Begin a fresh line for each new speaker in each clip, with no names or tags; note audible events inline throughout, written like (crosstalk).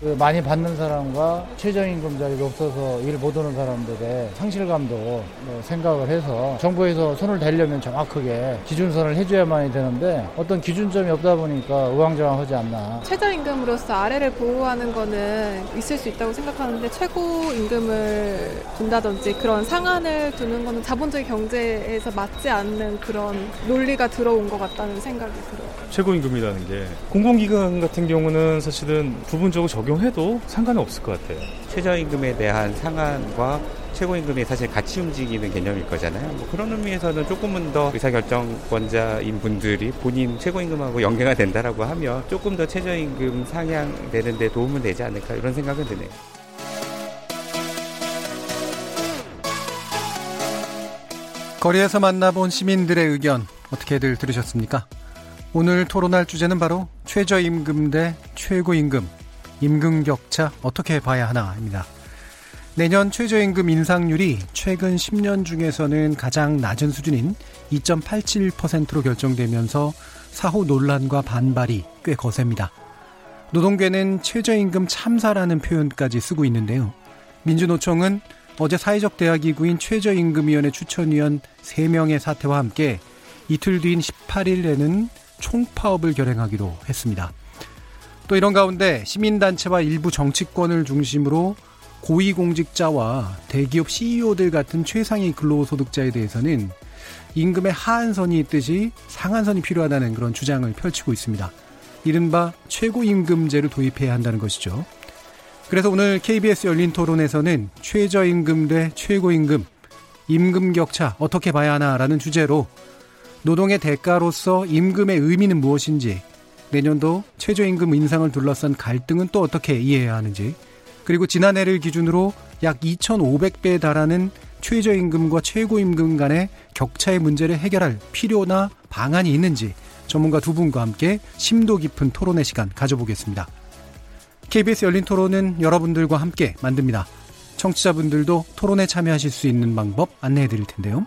그 많이 받는 사람과 최저임금 자리가 없어서 일못 오는 사람들의 상실감도 뭐 생각을 해서 정부에서 손을 대려면 정확하게 기준선을 해줘야만이 되는데 어떤 기준점이 없다 보니까 우왕좌왕하지 않나.
최저임금으로서 아래를 보호하는 거는 있을 수 있다고 생각하는데 최고임금을 둔다든지 그런 상한을 두는 거는 자본주의 경제에서 맞지 않는 그런 논리가 들어온 것 같다는 생각이 들어요.
최고임금이라는 게 공공기관 같은 경우는 사실은 부분적으로 적용해도 상관이 없을 것 같아요.
최저임금에 대한 상한과 최고임금이 사실 같이 움직이는 개념일 거잖아요. 뭐 그런 의미에서는 조금은 더 의사결정권자인 분들이 본인 최고임금하고 연계가 된다라고 하면 조금 더 최저임금 상향되는 데 도움은 되지 않을까 이런 생각은 드네요.
거리에서 만나본 시민들의 의견 어떻게들 들으셨습니까? 오늘 토론할 주제는 바로 최저임금 대 최고임금, 임금 격차 어떻게 봐야 하나입니다. 내년 최저임금 인상률이 최근 10년 중에서는 가장 낮은 수준인 2.87%로 결정되면서 사후 논란과 반발이 꽤 거셉니다. 노동계는 최저임금 참사라는 표현까지 쓰고 있는데요. 민주노총은 어제 사회적 대화기구인 최저임금위원회 추천위원 3명의 사퇴와 함께 이틀 뒤인 18일에는 총파업을 결행하기로 했습니다. 또 이런 가운데 시민단체와 일부 정치권을 중심으로 고위공직자와 대기업 CEO들 같은 최상위 근로소득자에 대해서는 임금의 하한선이 있듯이 상한선이 필요하다는 그런 주장을 펼치고 있습니다. 이른바 최고임금제를 도입해야 한다는 것이죠. 그래서 오늘 KBS 열린 토론에서는 최저임금 대 최고임금, 임금 격차 어떻게 봐야 하나라는 주제로 노동의 대가로서 임금의 의미는 무엇인지, 내년도 최저임금 인상을 둘러싼 갈등은 또 어떻게 이해해야 하는지, 그리고 지난해를 기준으로 약 2,500배에 달하는 최저임금과 최고임금 간의 격차의 문제를 해결할 필요나 방안이 있는지 전문가 두 분과 함께 심도 깊은 토론의 시간 가져보겠습니다. KBS 열린 토론은 여러분들과 함께 만듭니다. 청취자분들도 토론에 참여하실 수 있는 방법 안내해 드릴 텐데요.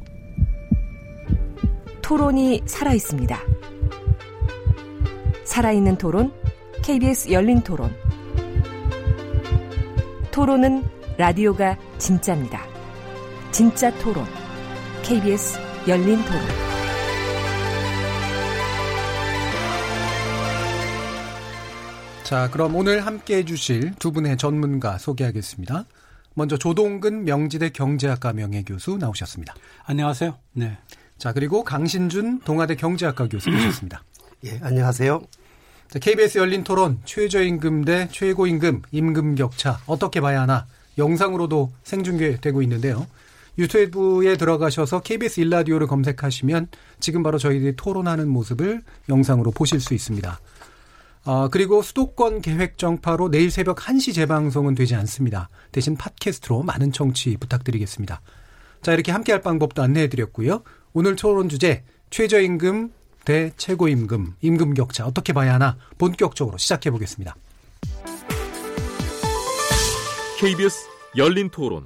토론이 살아 있습니다. 살아있는 토론, KBS 열린 토론. 토론은 라디오가 진짜입니다. 진짜 토론, KBS 열린 토론.
자, 그럼 오늘 함께 해주실 두 분의 전문가 소개하겠습니다. 먼저 조동근 명지대 경제학과 명예교수 나오셨습니다.
안녕하세요. 네.
자, 그리고 강신준 동아대 경제학과 교수 모셨습니다. (clears throat)
예, 안녕하세요.
자, KBS 열린 토론 최저임금 대 최고임금 임금 격차 어떻게 봐야 하나 영상으로도 생중계되고 있는데요. 유튜브에 들어가셔서 KBS 일라디오를 검색하시면 지금 바로 저희들이 토론하는 모습을 영상으로 보실 수 있습니다. 어, 그리고 수도권 계획 정파로 내일 새벽 1시 재방송은 되지 않습니다. 대신 팟캐스트로 많은 청취 부탁드리겠습니다. 자, 이렇게 함께 할 방법도 안내해 드렸고요. 오늘 토론 주제 최저임금 대 최고임금, 임금 격차 어떻게 봐야 하나 본격적으로 시작해 보겠습니다.
KBS 열린 토론.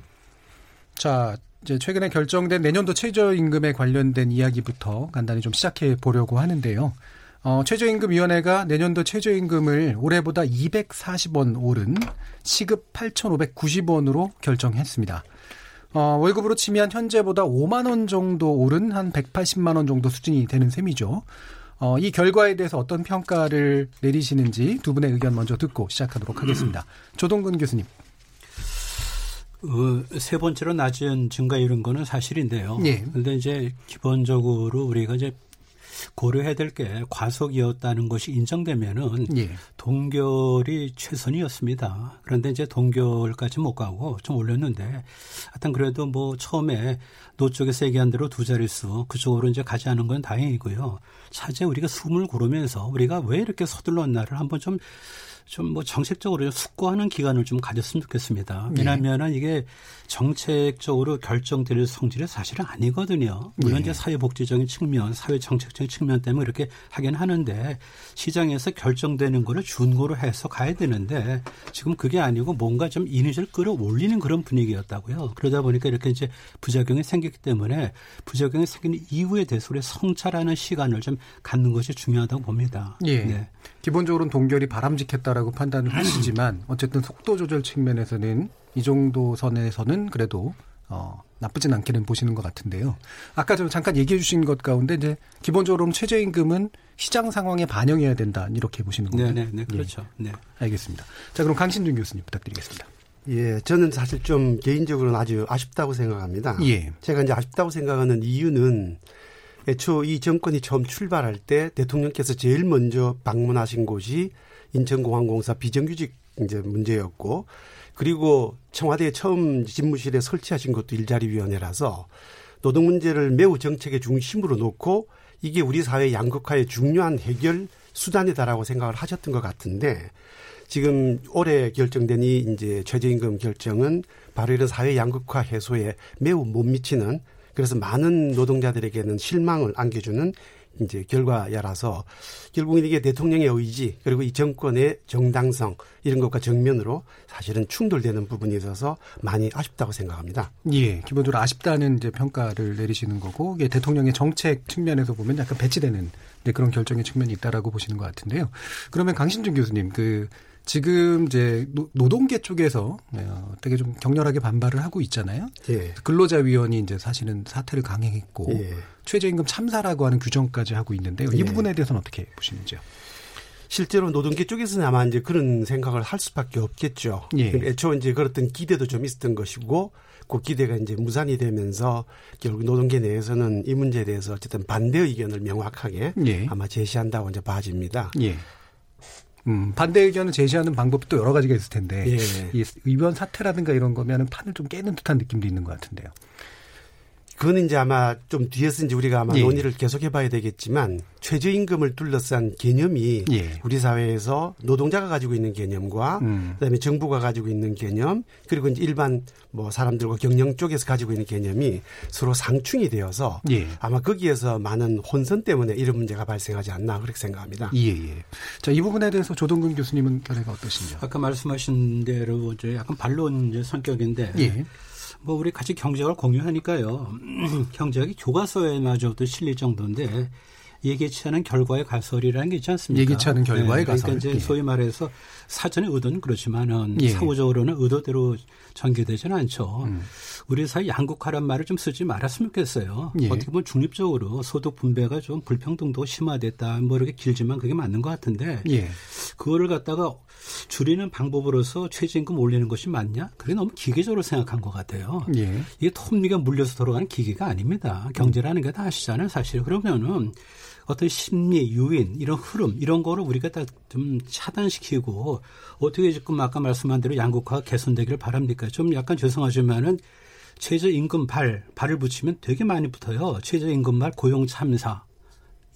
자, 이제 최근에 결정된 내년도 최저임금에 관련된 이야기부터 간단히 좀 시작해 보려고 하는데요. 어, 최저임금위원회가 내년도 최저임금을 올해보다 240원 오른 시급 8,590원으로 결정했습니다. 어, 월급으로 치면 현재보다 5만 원 정도 오른 한 180만 원 정도 수준이 되는 셈이죠. 어, 이 결과에 대해서 어떤 평가를 내리시는지 두 분의 의견 먼저 듣고 시작하도록 하겠습니다. 조동근 교수님.
어, 세 번째로 낮은 증가 이런 거는 사실인데요.
예.
그런데 이제 기본적으로 우리가 이제 고려해야 될 게 과속이었다는 것이 인정되면은
예.
동결이 최선이었습니다. 그런데 이제 동결까지 못 가고 좀 올렸는데 하여튼 그래도 뭐 처음에 노 쪽에서 얘기한 대로 두 자릿수 그쪽으로 이제 가지 않은 건 다행이고요. 차제 우리가 숨을 고르면서 우리가 왜 이렇게 서둘렀나를 한번 좀 좀 뭐 정책적으로 숙고하는 기간을 좀 가졌으면 좋겠습니다. 왜냐하면은 이게 정책적으로 결정될 성질이 사실은 아니거든요. 물론
예.
이제 사회복지적인 측면, 사회 정책적인 측면 때문에 이렇게 하긴 하는데 시장에서 결정되는 거를 준고로 해서 가야 되는데 지금 그게 아니고 뭔가 좀 이니셜 끌어올리는 그런 분위기였다고요. 그러다 보니까 이렇게 이제 부작용이 생겼기 때문에 부작용이 생기는 이후에 대해서 우리 성찰하는 시간을 좀 갖는 것이 중요하다고 봅니다.
예.
네.
기본적으로는 동결이 바람직했다라고 판단을 하시지만 어쨌든 속도 조절 측면에서는 이 정도 선에서는 그래도 어, 나쁘진 않게는 보시는 것 같은데요. 아까 좀 잠깐 얘기해 주신 것 가운데 이제 기본적으로 최저임금은 시장 상황에 반영해야 된다 이렇게 보시는 거죠.
네, 네, 네, 그렇죠. 네.
알겠습니다. 자, 그럼 강신준 교수님 부탁드리겠습니다.
예, 저는 사실 좀 개인적으로는 아주 아쉽다고 생각합니다.
예.
제가 이제 아쉽다고 생각하는 이유는 애초 이 정권이 처음 출발할 때 대통령께서 제일 먼저 방문하신 곳이 인천공항공사 비정규직 이제 문제였고 그리고 청와대에 처음 집무실에 설치하신 것도 일자리위원회라서 노동 문제를 매우 정책의 중심으로 놓고 이게 우리 사회 양극화의 중요한 해결 수단이다라고 생각을 하셨던 것 같은데 지금 올해 결정된 이 이제 최저임금 결정은 바로 이런 사회 양극화 해소에 매우 못 미치는 그래서 많은 노동자들에게는 실망을 안겨주는 이제 결과야라서 결국은 이게 대통령의 의지 그리고 이 정권의 정당성 이런 것과 정면으로 사실은 충돌되는 부분이 있어서 많이 아쉽다고 생각합니다.
예, 기본적으로 아쉽다는 이제 평가를 내리시는 거고 이게 대통령의 정책 측면에서 보면 약간 배치되는 이제 그런 결정의 측면이 있다라고 보시는 것 같은데요. 그러면 강신준 교수님 그 지금 이제 노- 노동계 쪽에서 어, 되게 좀 격렬하게 반발을 하고 있잖아요.
예.
근로자위원이 이제 사실은 사태를 강행했고
예.
최저임금 참사라고 하는 규정까지 하고 있는데요. 이
예.
부분에 대해서는 어떻게 보시는지요?
실제로 노동계 쪽에서는 아마 이제 그런 생각을 할 수밖에 없겠죠.
예.
그러니까 애초 이제 그랬던 기대도 좀 있었던 것이고 그 기대가 이제 무산이 되면서 결국 노동계 내에서는 이 문제에 대해서 어쨌든 반대 의견을 명확하게
예.
아마 제시한다고 이제 봐집니다.
예. 음, 반대 의견을 제시하는 방법이 또 여러 가지가 있을 텐데
예.
이 의원 사태라든가 이런 거면은 판을 좀 깨는 듯한 느낌도 있는 것 같은데요.
그건 이제 아마 좀 뒤에서 이제 우리가 아마
예.
논의를 계속 해 봐야 되겠지만 최저임금을 둘러싼 개념이
예.
우리 사회에서 노동자가 가지고 있는 개념과
음.
그다음에 정부가 가지고 있는 개념 그리고 이제 일반 뭐 사람들과 경영 쪽에서 가지고 있는 개념이 서로 상충이 되어서
예.
아마 거기에서 많은 혼선 때문에 이런 문제가 발생하지 않나 그렇게 생각합니다.
예, 예. 자, 이 부분에 대해서 조동근 교수님은 견해가 어떠신지요?
아까 말씀하신 대로 이제 약간 반론 이제 성격인데
예.
뭐 우리 같이 경제학을 공유하니까요. (clears throat) 경제학이 교과서에마저 도 실릴 정도인데 예기치 않은 결과의 가설이라는 게 있지 않습니까?
예기치 않은 결과의
그러니까
가설.
이제
예.
소위 말해서 사전의 의도는 그렇지만은
예.
사후적으로는 의도대로 전개되지는 않죠.
음.
우리 사회 양극화란 말을 좀 쓰지 말았으면 좋겠어요.
예.
어떻게 보면 중립적으로 소득 분배가 좀 불평등도 심화됐다. 뭐 이렇게 길지만 그게 맞는 것 같은데
예.
그거를 갖다가 줄이는 방법으로서 최저임금 올리는 것이 맞냐? 그게 너무 기계적으로 생각한 것 같아요.
예.
이게 톱니가 물려서 돌아가는 기계가 아닙니다. 경제라는 게 다 아시잖아요, 사실. 그러면은 어떤 심리, 유인, 이런 흐름, 이런 거를 우리가 다 좀 차단시키고 어떻게 지금 아까 말씀한 대로 양극화가 개선되기를 바랍니까? 좀 약간 죄송하지만은 최저임금 발, 발을 붙이면 되게 많이 붙어요. 최저임금 발 고용 참사.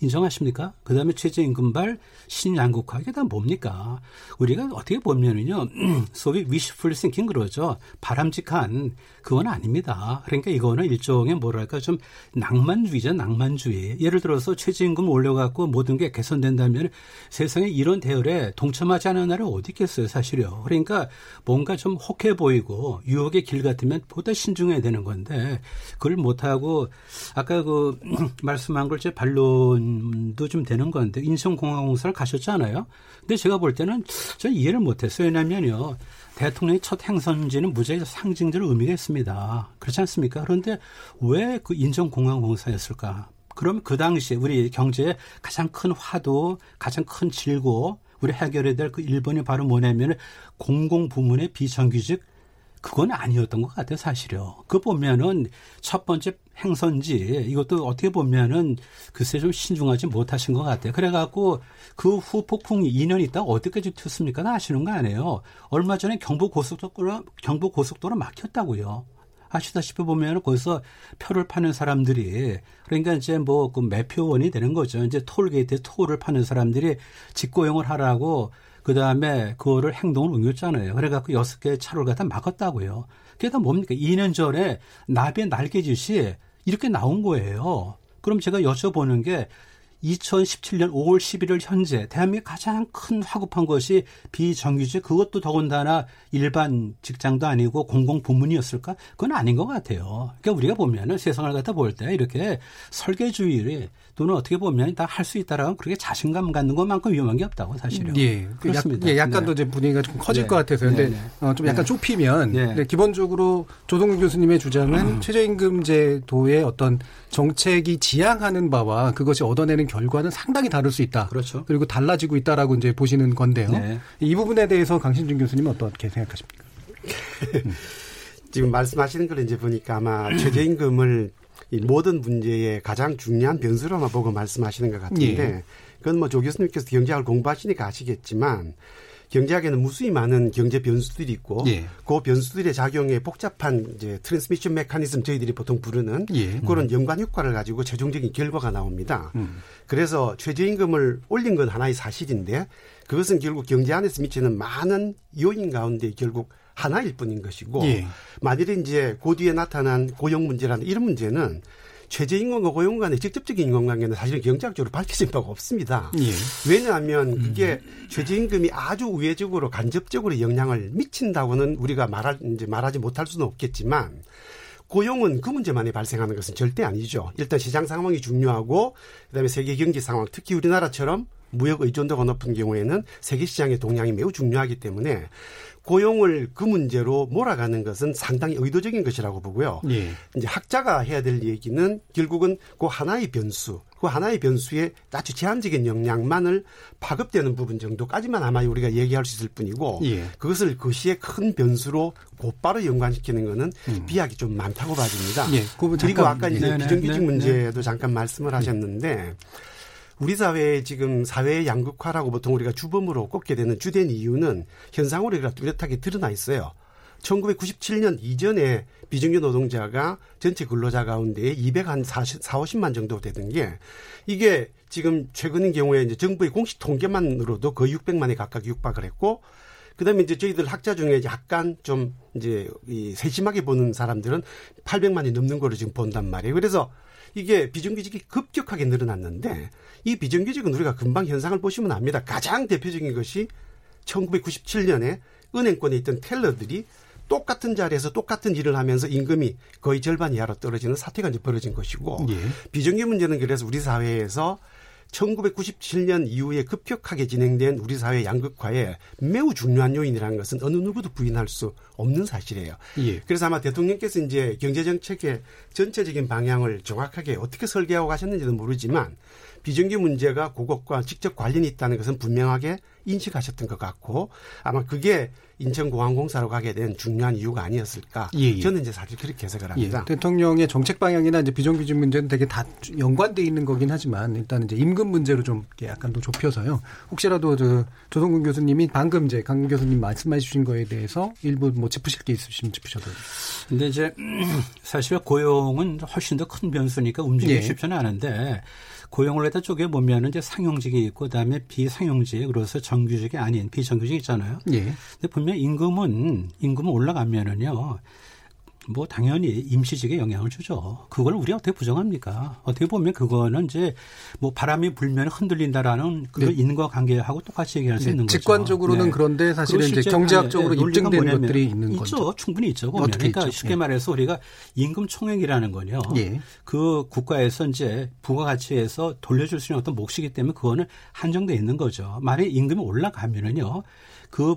인정하십니까? 그 다음에 최저임금발 신양극화 이게 다 뭡니까? 우리가 어떻게 보면은요, (clears throat) 소위 wishful thinking 그러죠. 바람직한 그건 아닙니다. 그러니까 이거는 일종의 뭐랄까 좀 낭만주의죠, 낭만주의. 예를 들어서 최저임금 올려갖고 모든 게 개선된다면 세상에 이런 대열에 동참하지 않은 나라 어디 있겠어요, 사실요. 그러니까 뭔가 좀 혹해 보이고 유혹의 길 같으면 보다 신중해야 되는 건데 그걸 못하고 아까 그 (clears throat) 말씀한 걸 제 반론 도 좀 되는 건데 인천공항공사를 가셨잖아요. 근데 제가 볼 때는 저 이해를 못했어요. 왜냐면요. 대통령의 첫 행선지는 무지하게 상징적인 의미가 있습니다. 그렇지 않습니까? 그런데 왜 그 인천공항공사였을까? 그러면 그 당시에 우리 경제의 가장 큰 화두, 가장 큰 질고 우리 해결해야 될 그 일본이 바로 뭐냐면 공공 부문의 비정규직 그건 아니었던 것 같아요, 사실요. 그 보면은 첫 번째 행선지 이것도 어떻게 보면은 글쎄 좀 신중하지 못하신 것 같아요. 그래갖고 그 후 폭풍이 2년 있다가 어디까지 튀었습니까? 아시는 거 아니에요. 얼마 전에 경부 고속도로 경부 고속도로 막혔다고요. 아시다시피 보면 거기서 표를 파는 사람들이 그러니까 이제 뭐 그 매표원이 되는 거죠. 이제 톨게이트에 톨을 파는 사람들이 직고용을 하라고 그 다음에 그거를 행동을 옮겼잖아요. 그래갖고 여섯 개의 차로를 갖다 막았다고요. 그게 다 뭡니까? 2년 전에 나비의 날개짓이 이렇게 나온 거예요. 그럼 제가 여쭤보는 게 2017년 5월 11일 현재 대한민국 가장 큰 화급한 것이 비정규직 그것도 더군다나 일반 직장도 아니고 공공 부문이었을까? 그건 아닌 것 같아요. 그러니까 우리가 보면은 세상을 갖다 볼 때 이렇게 설계주의 또는 어떻게 보면 다 할 수 있다라는 그렇게 자신감 갖는 것만큼 위험한 게 없다고 사실은.
예.
그렇습니다.
약, 예, 약간
네.
더 이제 분위기가 좀 커질
네.
것 같아서요. 근데
네, 네.
어, 좀 약간
네.
좁히면
네.
기본적으로 조동근 교수님의 주장은
음.
최저임금 제도의 어떤 정책이 지향하는 바와 그것이 얻어내는 결과는 상당히 다를 수 있다.
그렇죠.
그리고 달라지고 있다라고 이제 보시는 건데요.
네.
이 부분에 대해서 강신준 교수님은 어떻게 생각하십니까? (laughs)
지금 말씀하시는 걸 이제 보니까 아마 최저임금을 이 모든 문제의 가장 중요한 변수로만 보고 말씀하시는 것 같은데
예.
그건 뭐 조 교수님께서 경제학을 공부하시니까 아시겠지만 경제학에는 무수히 많은 경제 변수들이 있고
예.
그 변수들의 작용에 복잡한 이제 transmission 메커니즘 저희들이 보통 부르는
예.
그런 연관 효과를 가지고 최종적인 결과가 나옵니다.
음.
그래서 최저임금을 올린 건 하나의 사실인데 그것은 결국 경제 안에서 미치는 많은 요인 가운데 결국 하나일 뿐인 것이고
예.
만일에 이제 그 뒤에 나타난 고용 문제라는 이런 문제는 최저임금과 고용 간의 직접적인 인간관계는 사실은 경제학적으로 밝혀진 바가 없습니다.
예.
왜냐하면 그게 최저임금이 아주 우회적으로 간접적으로 영향을 미친다고는 우리가 말할 이제 말하지 못할 수는 없겠지만 고용은 그 문제만이 발생하는 것은 절대 아니죠. 일단 시장 상황이 중요하고 그다음에 세계 경제 상황, 특히 우리나라처럼 무역 의존도가 높은 경우에는 세계 시장의 동향이 매우 중요하기 때문에 고용을 그 문제로 몰아가는 것은 상당히 의도적인 것이라고 보고요.
예.
이제 학자가 해야 될 얘기는 결국은 그 하나의 변수, 그 하나의 변수에 아주 제한적인 영향만을 파급되는 부분 정도까지만 아마 우리가 얘기할 수 있을 뿐이고
예.
그것을 그 시의 큰 변수로 곧바로 연관시키는 거는 비약이 좀 많다고 봐집니다.
예, 그
그리고
잠깐-
아까 이제
네네,
비정규직
네네.
문제도 잠깐 말씀을 하셨는데 우리 사회의 지금 사회의 양극화라고 보통 우리가 주범으로 꼽게 되는 주된 이유는 현상으로 우리가 뚜렷하게 드러나 있어요. 1997년 이전에 비정규 노동자가 전체 근로자 가운데 200한 40, 4, 50만 정도 되던 게 이게 지금 최근인 경우에 이제 정부의 공식 통계만으로도 거의 600만에 가까이 육박을 했고 그다음에 이제 저희들 학자 중에 약간 좀 이제 이 세심하게 보는 사람들은 800만이 넘는 거로 지금 본단 말이에요. 그래서 이게 비정규직이 급격하게 늘어났는데 이 비정규직은 우리가 금방 현상을 보시면 압니다. 가장 대표적인 것이 1997년에 은행권에 있던 텔러들이 똑같은 자리에서 똑같은 일을 하면서 임금이 거의 절반 이하로 떨어지는 사태가 이제 벌어진 것이고
예.
비정규 문제는 그래서 우리 사회에서 1997년 이후에 급격하게 진행된 우리 사회 양극화에 매우 중요한 요인이라는 것은 어느 누구도 부인할 수 없는 사실이에요.
예.
그래서 아마 대통령께서 이제 경제정책의 전체적인 방향을 정확하게 어떻게 설계하고 가셨는지는 모르지만 비정규 문제가 그것과 직접 관련이 있다는 것은 분명하게 인식하셨던 것 같고 아마 그게 인천공항공사로 가게 된 중요한 이유가 아니었을까.
예, 예.
저는 이제 사실 그렇게 해석을
예,
합니다.
대통령의 정책 방향이나 이제 비정규직 문제는 되게 다 연관돼 있는 거긴 하지만 일단 이제 임금 문제로 좀 약간 더 좁혀서요. 혹시라도 저 조동근 교수님이 방금 이제 강 교수님 말씀해 주신 거에 대해서 일부 뭐 짚으실 게 있으시면 짚으셔도.
근데 이제 (clears throat) 사실 고용은 훨씬 더 큰 변수니까 움직이기
예.
쉽지는 않은데 고용을 갖다 쪼개 보면은 이제 상용직이 있고 그다음에 비상용직 그래서 정규직이 아닌 비정규직 있잖아요.
예.
근데 분명 임금은 임금은 올라가면은요. 뭐 당연히 임시직에 영향을 주죠. 그걸 우리가 어떻게 부정합니까? 어떻게 보면 그거는 이제 뭐 바람이 불면 흔들린다라는 그
네.
인과 관계하고 똑같이 얘기할 수
네,
있는 거죠.
직관적으로는
네.
그런데 사실은 이제 경제학적으로
논리가
입증된 것들이 있는
있죠.
거죠.
충분히 있죠. 보면.
어떻게
그러니까
있죠?
쉽게
예.
말해서 우리가 임금 총액이라는 건요.
예.
그 국가에서 이제 부가가치에서 돌려줄 수 있는 어떤 몫이기 때문에 그거는 한정돼 있는 거죠. 만약에 임금이 올라가면은요. 그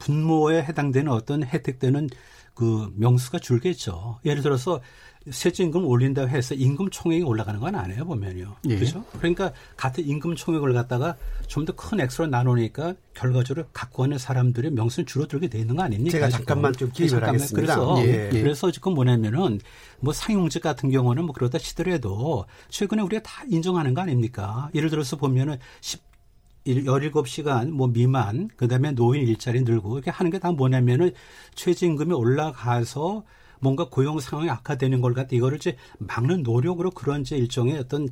분모에 해당되는 어떤 혜택되는 그 명수가 줄겠죠. 예를 들어서 세제 임금 올린다고 해서 임금 총액이 올라가는 건 아니에요 보면요.
예.
그렇죠? 그러니까 같은 임금 총액을 갖다가 좀 더 큰 액수로 나누니까 결과적으로 갖고 가는 사람들의 명수는 줄어들게 돼 있는 거 아닙니까?
제가
지금?
잠깐만 좀 기입을
잠깐만.
하겠습니다.
그래서
예.
그래서 지금 뭐냐면은 뭐 상용직 같은 경우는 뭐 그러다 치더라도 최근에 우리가 다 인정하는 거 아닙니까? 예를 들어서 보면은 10 17시간 뭐 미만 그 다음에 노인 일자리 늘고 이렇게 하는 게 다 뭐냐면은 최저임금이 올라가서 뭔가 고용 상황이 악화되는 걸 갖다 이거를 이제 막는 노력으로 그런 이제 일종의 어떤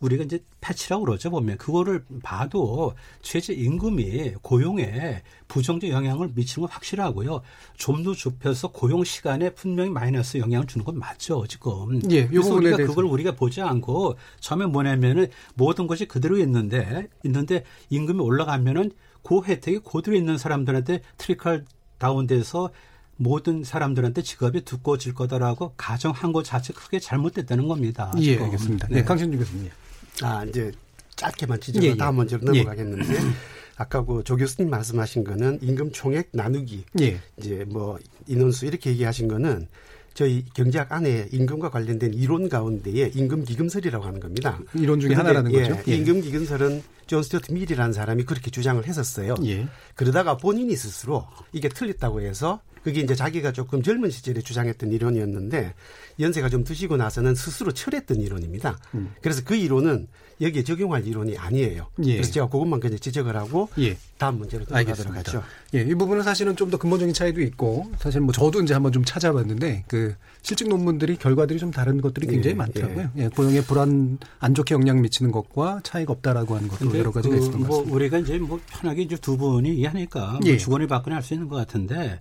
우리가 이제 패치라고 그러죠 보면 그거를 봐도 최저 임금이 고용에 부정적 영향을 미치는 건 확실하고요. 좀 더 좁혀서 고용 시간에 분명히 마이너스 영향을 주는 건 맞죠 지금.
예, 이
그래서 우리가
대해서.
그걸 우리가 보지 않고 처음에 뭐냐면은 모든 것이 그대로 있는데 있는데 임금이 올라가면은 그 혜택이 그대로 있는 사람들한테 트리컬 다운돼서 모든 사람들한테 직업이 두꺼워질 거다라고 가정한 것 자체 크게 잘못됐다는 겁니다.
예,
지금.
알겠습니다.
네.
네, 강신주 교수님.
아, 이제 짧게만 지적을
예, 예.
다음 문제로
예.
넘어가겠는데 아까 그 조 교수님 말씀하신 거는 임금 총액 나누기
예.
이제 뭐 인원수 이렇게 얘기하신 거는 저희 경제학 안에 임금과 관련된 이론 가운데에 임금 기금설이라고 하는 겁니다.
이론 중에 하나라는
예,
거죠. 예.
임금 기금설은 존 스튜어트 밀이라는 사람이 그렇게 주장을 했었어요.
예.
그러다가 본인이 스스로 이게 틀렸다고 해서 그게 이제 자기가 조금 젊은 시절에 주장했던 이론이었는데 연세가 좀 드시고 나서는 스스로 철회했던 이론입니다.
음.
그래서 그 이론은 여기에 적용할 이론이 아니에요.
예.
그래서 제가 그것만 그냥 지적을 하고
예.
다음 문제로 넘어가도록. 하죠.
예, 이 부분은 사실은 좀 더 근본적인 차이도 있고 사실 뭐 저도 이제 한번 좀 찾아봤는데 그 실증 논문들이 결과들이 좀 다른 것들이 굉장히
예,
많더라고요. 예, 고용에 불안 안 좋게 영향 미치는 것과 차이가 없다라고 하는 것도 여러 가지가
그
있었던
것뭐
같습니다.
우리가 이제 뭐 편하게 이제 두 분이 이해하니까
예.
뭐 주거니 받거니 할 수 있는 것 같은데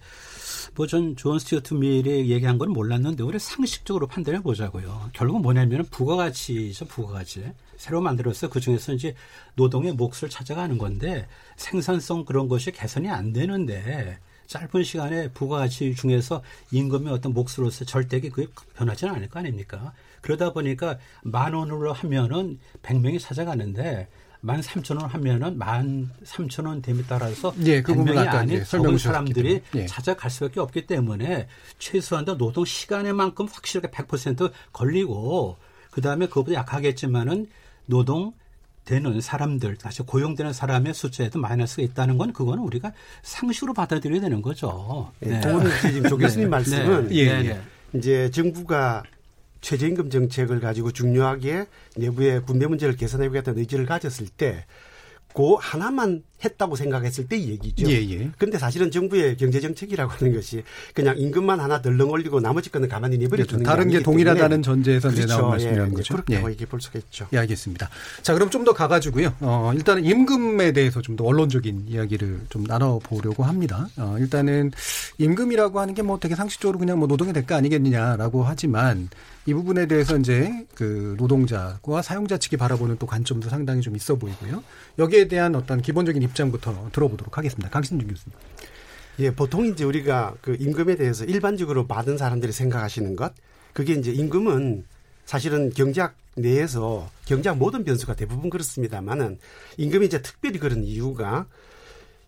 뭐 전 존 스튜어트 밀이 얘기한 건 몰랐는데 우리 상식적으로 판단해 보자고요. 결국은 뭐냐면 부가가치죠, 부가가치. 새로 만들어서 그 중에서 이제 노동의 몫을 찾아가는 건데 생산성 그런 것이 개선이 안 되는데 짧은 시간에 부가가치 중에서 임금의 어떤 몫으로서 절대게 그게 변하지는 않을 거 아닙니까? 그러다 보니까 만 원으로 하면은 100명이 찾아가는데 만 삼천 원 하면은 만 삼천 원 됨에 따라서
예, 그 부분
100명이
아까
아닌
설명해
적은
주셨기
사람들이.
예.
찾아갈 수밖에 없기 때문에 최소한 도 노동 시간에만큼 확실하게 100% 걸리고 그 다음에 그것보다 약하겠지만은 노동 되는 사람들, 다시 고용되는 사람의 숫자에도 마이너스가 있다는 건 그거는 우리가 상식으로 받아들여야 되는 거죠.
네. 오늘 지금 조 (laughs) 교수님 말씀은
네. 네. 네.
이제 정부가 최저임금 정책을 가지고 중요하게 내부의 군대 문제를 개선해보겠다는 의지를 가졌을 때, 그 하나만 했다고 생각했을 때이 얘기죠.
예, 예.
근데 사실은 정부의 경제 정책이라고 하는 것이 그냥 임금만 하나 덜렁 올리고 나머지 거는 가만히 내버려
그렇죠.
두는
다른 게 동일하다는 전제에서
그렇죠.
나온 말씀이라는
예,
거죠.
그렇다고
예.
얘기해 볼 수가 있죠.
예, 알겠습니다. 자, 그럼 좀 더 가가지고요. 어, 일단은 임금에 대해서 좀 더 원론적인 이야기를 좀 나눠보려고 합니다. 어, 일단은 임금이라고 하는 게 뭐 되게 상식적으로 그냥 뭐 노동의 대가 아니겠느냐라고 하지만 이 부분에 대해서 이제 그 노동자와 사용자 측이 바라보는 또 관점도 상당히 좀 있어 보이고요. 여기에 대한 어떤 기본적인 입장부터 들어보도록 하겠습니다. 강신준 교수님.
예, 보통 이제 우리가 그 임금에 대해서 일반적으로 많은 사람들이 생각하시는 것, 그게 이제 임금은 사실은 경제학 내에서 경제학 모든 변수가 대부분 그렇습니다만은 임금이 이제 특별히 그런 이유가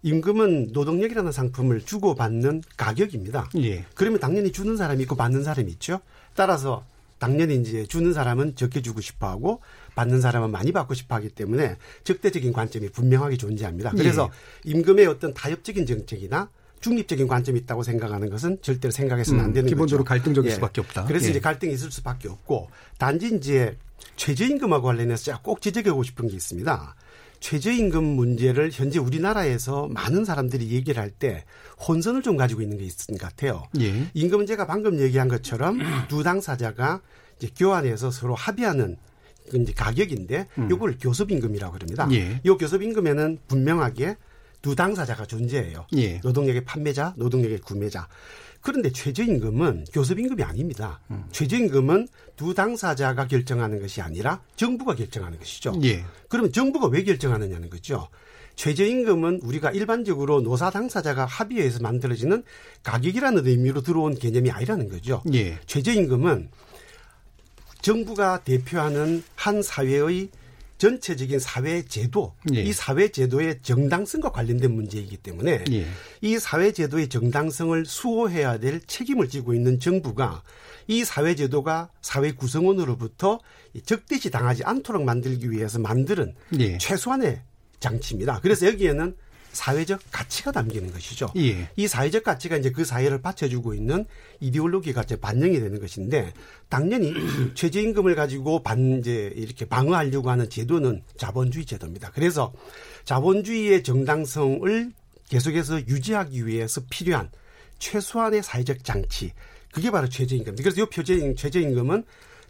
임금은 노동력이라는 상품을 주고 받는 가격입니다.
예.
그러면 당연히 주는 사람이 있고 받는 사람이 있죠. 따라서 당연히 이제 주는 사람은 적게 주고 싶어 하고 받는 사람은 많이 받고 싶어 하기 때문에 적대적인 관점이 분명하게 존재합니다. 그래서 임금의 어떤 타협적인 정책이나 중립적인 관점이 있다고 생각하는 것은 절대로 생각해서는 안
음,
되는
기본적으로
거죠.
갈등적일
예.
수밖에 없다.
그래서
예.
이제 갈등이 있을 수밖에 없고 단지 이제 최저임금하고 관련해서 제가 꼭 지적하고 싶은 게 있습니다. 최저임금 문제를 현재 우리나라에서 많은 사람들이 얘기를 할 때 혼선을 좀 가지고 있는 게 있는 것 같아요.
예.
임금은 제가 방금 얘기한 것처럼 (clears throat) 두 당사자가 이제 교환해서 서로 합의하는 그 이제 가격인데 이걸 교섭임금이라고 그럽니다.
음. 예.
이 교섭임금에는 분명하게 두 당사자가 존재해요.
예.
노동력의 판매자, 노동력의 구매자. 그런데 최저임금은 교섭임금이 아닙니다.
음.
최저임금은 두 당사자가 결정하는 것이 아니라 정부가 결정하는 것이죠.
예.
그러면 정부가 왜 결정하느냐는 거죠. 최저임금은 우리가 일반적으로 노사 당사자가 합의해서 만들어지는 가격이라는 의미로 들어온 개념이 아니라는 거죠.
예.
최저임금은 정부가 대표하는 한 사회의 전체적인 사회 제도,
예.
이 사회 제도의 정당성과 관련된 문제이기 때문에
예.
이 사회 제도의 정당성을 수호해야 될 책임을 지고 있는 정부가 이 사회 제도가 사회 구성원으로부터 적대시 당하지 않도록 만들기 위해서 만드는
예.
최소한의 장치입니다. 그래서 여기에는 사회적 가치가 담기는 것이죠.
예.
이 사회적 가치가 이제 그 사회를 받쳐주고 있는 이데올로기가 이제 반영이 되는 것인데 당연히 (clears throat) 최저임금을 가지고 반 이제 이렇게 방어하려고 하는 제도는 자본주의 제도입니다. 그래서 자본주의의 정당성을 계속해서 유지하기 위해서 필요한 최소한의 사회적 장치 그게 바로 최저임금입니다. 그래서 이 표제 최저임금은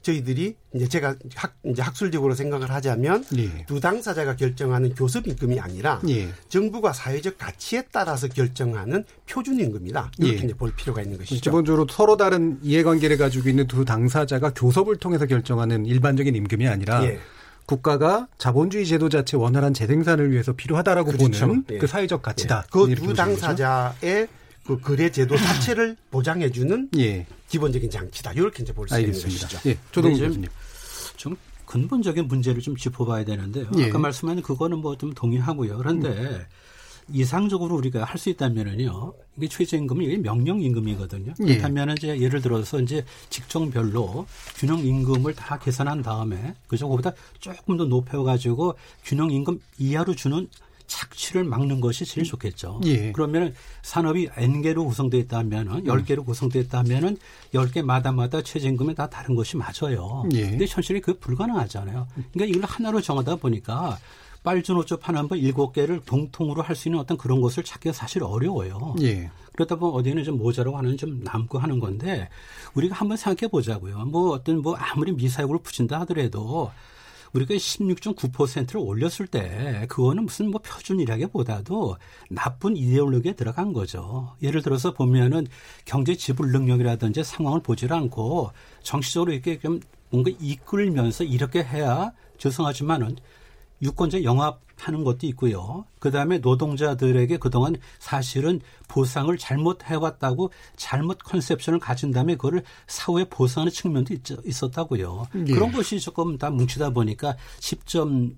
저희들이 이제 제가 학 이제 학술적으로 생각을 하자면
예.
두 당사자가 결정하는 교섭 임금이 아니라
예.
정부가 사회적 가치에 따라서 결정하는 표준 임금이다. 이렇게
예.
이제 볼 필요가 있는 것이죠.
기본적으로 서로 다른 이해관계를 가지고 있는 두 당사자가 교섭을 통해서 결정하는 일반적인 임금이 아니라
예.
국가가 자본주의 제도 자체 원활한 재생산을 위해서 필요하다라고
그렇죠.
보는
예.
그 사회적 가치다.
그
이렇게
두
보시는 거죠?
당사자의 그 거래 제도 자체를 (laughs) 보장해주는
예.
기본적인 장치다. 이렇게 이제 볼 수 있는. 것이죠.
예. 조동훈
좀-
교수님.
좀 근본적인 문제를 좀 짚어봐야 되는데요.
예.
아까 말씀하신 그거는 뭐 좀 동의하고요. 그런데 이상적으로 우리가 할 수 있다면은요. 이게 최저임금이 이게 명령 임금이거든요.
예.
그렇다면 이제 예를 들어서 이제 직종별로 균형 임금을 다 계산한 다음에 그죠? 그보다 조금 더 높여 가지고 균형 임금 이하로 주는 착취를 막는 것이 제일 좋겠죠.
예.
그러면 산업이 N개로 구성되어 있다면은 10개로 구성되어 있다면은 10개 마다마다 최저임금이 다 다른 것이 맞아요.
예.
근데 현실이 그 불가능하잖아요. 그러니까 이걸 하나로 정하다 보니까 빨주노초 하나 번 일곱 개를 동통으로 할 수 있는 어떤 그런 것을 찾기가 사실 어려워요.
예.
그러다 보면 어디는 좀 모자라고 하는 좀 남고 하는 건데 우리가 한번 생각해 보자고요. 뭐 어떤 뭐 아무리 미사역을 붙인다 하더라도 우리가 16.9%를 올렸을 때 그거는 무슨 뭐 표준이라기보다도 나쁜 이데올로기에 들어간 거죠. 예를 들어서 보면은 경제 지불 능력이라든지 상황을 보질 않고 정치적으로 이렇게 좀 뭔가 이끌면서 이렇게 해야 죄송하지만은 유권자 영합하는 것도 있고요. 그 다음에 노동자들에게 그동안 사실은 보상을 잘못 해왔다고 잘못 컨셉션을 가진 다음에 그거를 사후에 보상하는 측면도 있, 었다고요
예.
그런 것이 조금 다 뭉치다 보니까 10점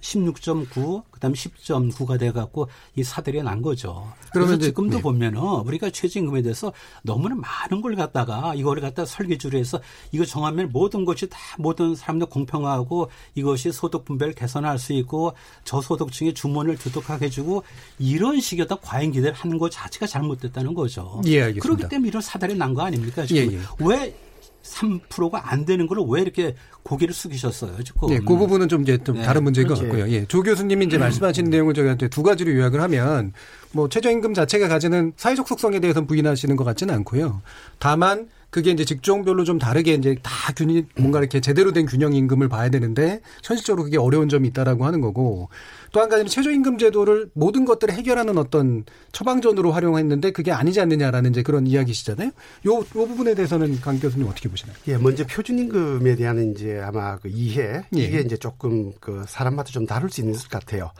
16.9, 그다음에 10.9가 돼갖고 이 사들이 난 거죠.
그러면
지금도
네.
보면은 우리가 최저임금에 대해서 너무나 많은 걸 갖다가 이거를 갖다 설계주로 해서 이거 정하면 모든 것이 다 모든 사람들 공평하고 이것이 소득 분배를 개선할 수 있고 저소득층의 주머니를 두둑하게 해주고 이런 식의 어떤 과잉 기대를 하는 것 자체가 잘못됐다는 거죠.
예, 알겠습니다.
그렇기 때문에 이런 사달이 난 거 아닙니까? 지금
예, 예.
왜 3%가 안 되는 걸 왜 이렇게 고개를 숙이셨어요? 지금.
예, 그 부분은 좀 이제 좀
네,
다른 문제인 것
그렇죠.
같고요. 예, 조 교수님이 이제 말씀하신 내용을 저희한테 두 가지로 요약을 하면 뭐 최저임금 자체가 가지는 사회적 속성에 대해서는 부인하시는 것 같지는 않고요. 다만 그게 이제 직종별로 좀 다르게 이제 다 균이 뭔가 이렇게 제대로 된 균형 임금을 봐야 되는데 현실적으로 그게 어려운 점이 있다라고 하는 거고 또 한 가지는 최저임금 제도를 모든 것들을 해결하는 어떤 처방전으로 활용했는데 그게 아니지 않느냐라는 이제 그런 이야기시잖아요. 요, 요 부분에 대해서는 강 교수님 어떻게 보시나요?
예, 먼저 표준임금에 대한 이제 아마 그 이해
예.
이게 이제 조금 그 사람마다 좀 다를 수 있는 것 같아요.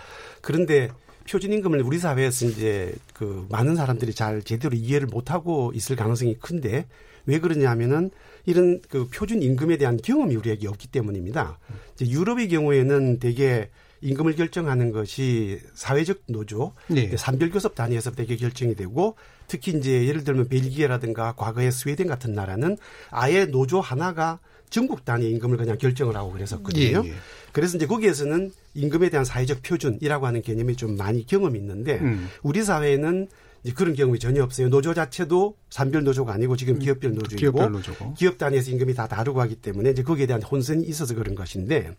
그런데 표준임금을 우리 사회에서 이제 그 많은 사람들이 잘 제대로 이해를 못하고 있을 가능성이 큰데 왜 그러냐면은 이런 그 표준 임금에 대한 경험이 우리에게 없기 때문입니다. 이제 유럽의 경우에는 대개 임금을 결정하는 것이 사회적 노조,
네.
산별교섭 단위에서 대개 결정이 되고 특히 이제 예를 들면 벨기에라든가 과거의 스웨덴 같은 나라는 아예 노조 하나가 전국 단위 임금을 그냥 결정을 하고 그랬었거든요.
예, 예.
그래서 이제 거기에서는 임금에 대한 사회적 표준이라고 하는 개념이 좀 많이 경험이 있는데
음.
우리 사회에는 이제 그런 경험이 전혀 없어요. 노조 자체도 산별 노조가 아니고 지금 기업별 노조이고
음. 기업별 노조고.
기업 단위에서 임금이 다 다르고 하기 때문에 이제 거기에 대한 혼선이 있어서 그런 것인데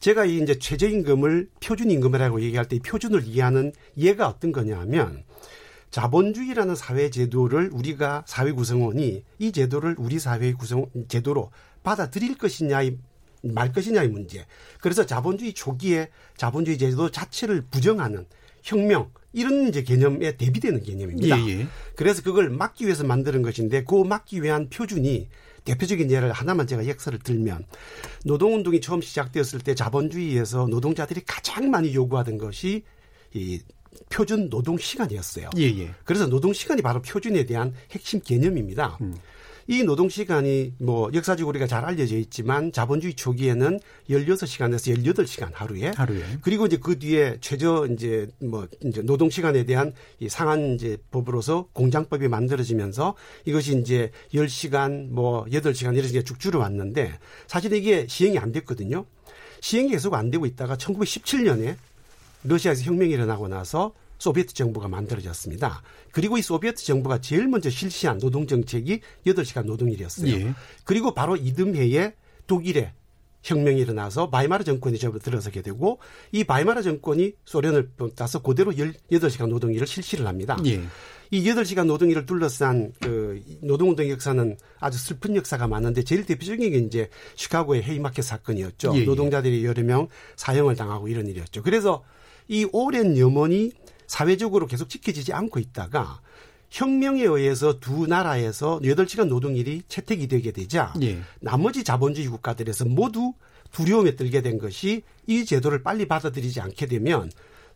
제가 이 이제 최저임금을 표준임금이라고 얘기할 때 이 표준을 이해하는 이해가 어떤 거냐 하면 자본주의라는 사회 제도를 우리가 사회 구성원이 이 제도를 우리 사회 구성 제도로 받아들일 것이냐 말 것이냐의 문제. 그래서 자본주의 초기에 자본주의 제도 자체를 부정하는 혁명 이런 이제 개념에 대비되는 개념입니다.
예, 예.
그래서 그걸 막기 위해서 만드는 것인데 그 막기 위한 표준이 대표적인 예를 하나만 제가 역사를 들면 노동운동이 처음 시작되었을 때 자본주의에서 노동자들이 가장 많이 요구하던 것이 이 표준 노동 시간이었어요.
예, 예.
그래서 노동 시간이 바로 표준에 대한 핵심 개념입니다. 이 노동 시간이 뭐 역사적으로 우리가 잘 알려져 있지만 자본주의 초기에는 16시간에서 18시간 하루에
하루에.
그리고 이제 그 뒤에 최저 이제 뭐 이제 노동 시간에 대한 이 상한 이제 법으로서 공장법이 만들어지면서 이것이 이제 10시간 뭐 8시간 이런 식의 쭉 줄어왔는데 사실 이게 시행이 안 됐거든요. 시행이 계속 안 되고 있다가 1917년에 러시아에서 혁명이 일어나고 나서 소비에트 정부가 만들어졌습니다. 그리고 이 소비에트 정부가 제일 먼저 실시한 노동 정책이 8시간 노동일이었어요.
예.
그리고 바로 이듬해에 독일에 혁명이 일어나서 바이마르 정권이 들어서게 되고 이 바이마르 정권이 소련을 따서 그대로 18시간 노동일을 실시를 합니다.
예.
이 8시간 노동일을 둘러싼 그 노동운동 역사는 아주 슬픈 역사가 많은데 제일 대표적인 게 이제 시카고의 헤이마켓 사건이었죠.
예, 예.
노동자들이 여러 명 사형을 당하고 이런 일이었죠. 그래서 이 오랜 염원이 사회적으로 계속 지켜지지 않고 있다가 혁명에 의해서 두 나라에서 8시간 노동일이 채택이 되게 되자
예.
나머지 자본주의 국가들에서 모두 두려움에 들게 된 것이 이 제도를 빨리 받아들이지 않게 되면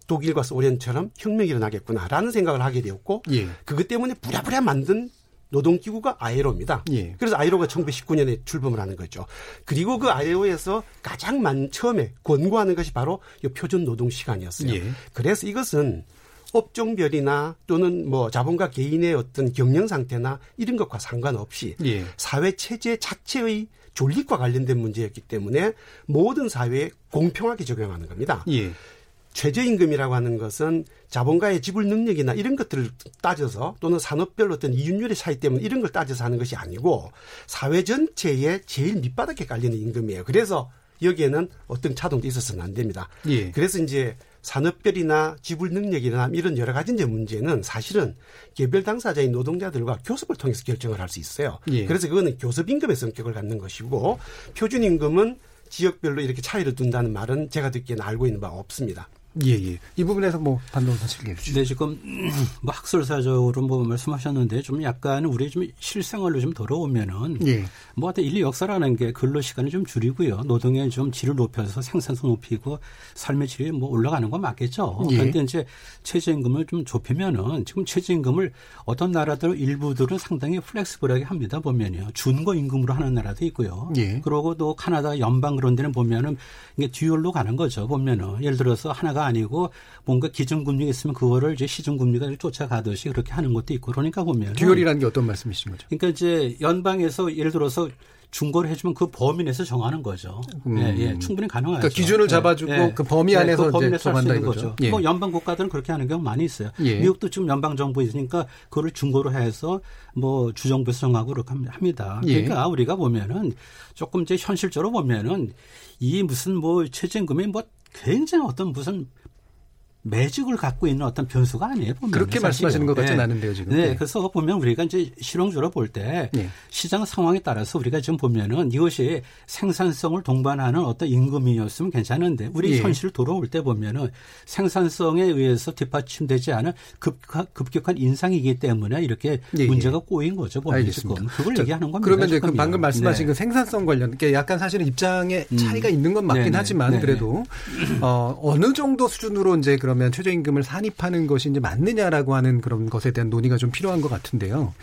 독일과 소련처럼 혁명이 일어나겠구나라는 생각을 하게 되었고
예.
그것 때문에 부랴부랴 만든 노동기구가 아이로입니다.
예.
그래서 아이로가 1919년에 출범을 하는 거죠. 그리고 그 아이로에서 가장 많 처음에 권고하는 것이 바로 이 표준 노동 시간이었어요.
예.
그래서 이것은 업종별이나 또는 뭐 자본가 개인의 어떤 경영 상태나 이런 것과 상관없이
예.
사회 체제 자체의 존립과 관련된 문제였기 때문에 모든 사회에 공평하게 적용하는 겁니다.
예.
최저임금이라고 하는 것은 자본가의 지불 능력이나 이런 것들을 따져서 또는 산업별로 어떤 이윤율의 차이 때문에 이런 걸 따져서 하는 것이 아니고 사회 전체에 제일 밑바닥에 깔리는 임금이에요. 그래서 여기에는 어떤 차동도 있어서는 안 됩니다.
예.
그래서 이제 산업별이나 지불 능력이나 이런 여러 가지 이제 문제는 사실은 개별 당사자인 노동자들과 교섭을 통해서 결정을 할 수 있어요.
예.
그래서 그거는 교섭 임금의 성격을 갖는 것이고 표준 임금은 지역별로 이렇게 차이를 둔다는 말은 제가 듣기에는 알고 있는 바가 없습니다.
예, 예. 이 부분에서 뭐 반동사 실게 해주시죠.
네, 지금 뭐 학술사적으로 뭐 말씀하셨는데 좀 약간 우리 좀 실생활로 좀 돌아오면은
예.
뭐 어떤 인류 역사라는 게 근로 시간을 좀 줄이고요. 노동의 좀 질을 높여서 생산성 높이고 삶의 질이 뭐 올라가는 건 맞겠죠.
예.
그런데 이제 최저임금을 좀 좁히면은 지금 최저임금을 어떤 나라들 일부들은 상당히 flexible하게 합니다. 보면요. 준거 임금으로 하는 나라도 있고요.
예.
그러고 또 카나다 연방 그런 데는 보면은 이게 dual로 가는 거죠. 보면은 예를 들어서 하나가 아니고 뭔가 기준금리가 있으면 그거를 이제 시중금리가 쫓아가듯이 그렇게 하는 것도 있고 그러니까 보면
dual이라는 게 어떤 말씀이신 거죠?
그러니까 이제 연방에서 예를 들어서 중고를 해주면 그 범위 내에서 정하는 거죠.
음.
예, 예, 충분히 가능하죠.
그러니까 기준을 잡아주고 그 범위 안에서
그 범위 내에서 할수
정한다
있는.
거죠. 예.
뭐 연방 국가들은 그렇게 하는 경우 많이 있어요.
예.
미국도 지금 연방 정부 있으니까 그거를 중고로 해서 뭐 주정부에서 정하고 그렇게 합니다.
예.
그러니까 우리가 보면은 조금 이제 현실적으로 보면은 이 무슨 뭐 최저임금이 뭐 굉장히 어떤 무슨 매직을 갖고 있는 어떤 변수가 아니에요. 보면
그렇게 말씀하시는 것 같진 않은데요, 지금.
네,
네.
그래서 보면 우리가 이제 실용적으로 볼때
네.
시장 상황에 따라서 우리가 지금 보면은 이것이 생산성을 동반하는 어떤 임금이었으면 괜찮은데 우리
예.
현실 돌아올 때 보면은 생산성에 의해서 뒷받침되지 않은 급격한, 급격한 인상이기 때문에 이렇게
예,
문제가 꼬인 거죠. 보면. 지금 그걸
자,
얘기하는 겁니다.
그러면 이제 그. 방금 말씀하신
네.
그 생산성 관련, 게 약간 사실은 입장에
음.
차이가 있는 건 맞긴
네네.
하지만
네네.
그래도 (clears throat) 어, 어느 정도 수준으로 이제 그 러면 최저임금을 산입하는 것이 이제 맞느냐라고 하는 그런 것에 대한 논의가 좀 필요한 것 같은데요.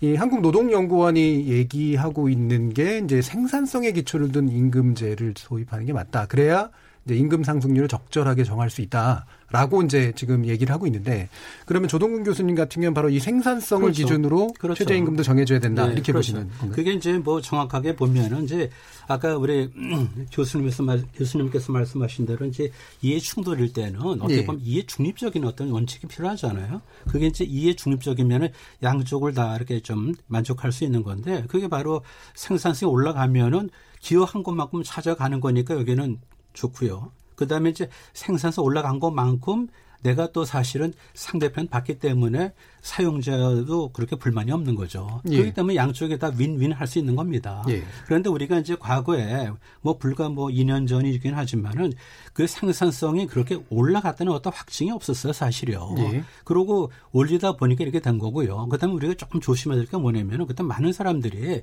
이 한국노동연구원이 얘기하고 있는 게 이제 생산성에 기초를 둔 임금제를 도입하는 게 맞다. 그래야 임금 상승률을 적절하게 정할 수 있다라고 이제 지금 얘기를 하고 있는데 그러면 조동근 교수님 같은 경우는 바로 이 생산성을
그렇죠.
기준으로
그렇죠.
최저임금도 정해줘야 된다
네,
이렇게
그렇죠.
보시는 건가요?
그게 이제 뭐 정확하게 보면은 이제 아까 우리 (clears throat) 교수님께서 말, 교수님께서 말씀하신 대로 이제 이해 충돌일 때는 어떻게
예.
보면 이해 중립적인 어떤 원칙이 필요하잖아요. 그게 이제 이해 중립적이면은 양쪽을 다 이렇게 좀 만족할 수 있는 건데 그게 바로 생산성이 올라가면은 기여한 것만큼 찾아가는 거니까 여기는 좋고요. 그다음에 이제 생산성 올라간 것만큼 내가 또 사실은 상대편 받기 때문에 사용자도 그렇게 불만이 없는 거죠.
예.
그렇기 때문에 양쪽에 다 윈윈 할 수 있는 겁니다.
예.
그런데 우리가 이제 과거에 뭐 불과 뭐 2년 전이긴 하지만은 그 생산성이 그렇게 올라갔다는 어떤 확증이 없었어요, 사실요.
예.
그러고 올리다 보니까 이렇게 된 거고요. 그다음에 우리가 조금 조심해야 될 게 뭐냐면은 그때 많은 사람들이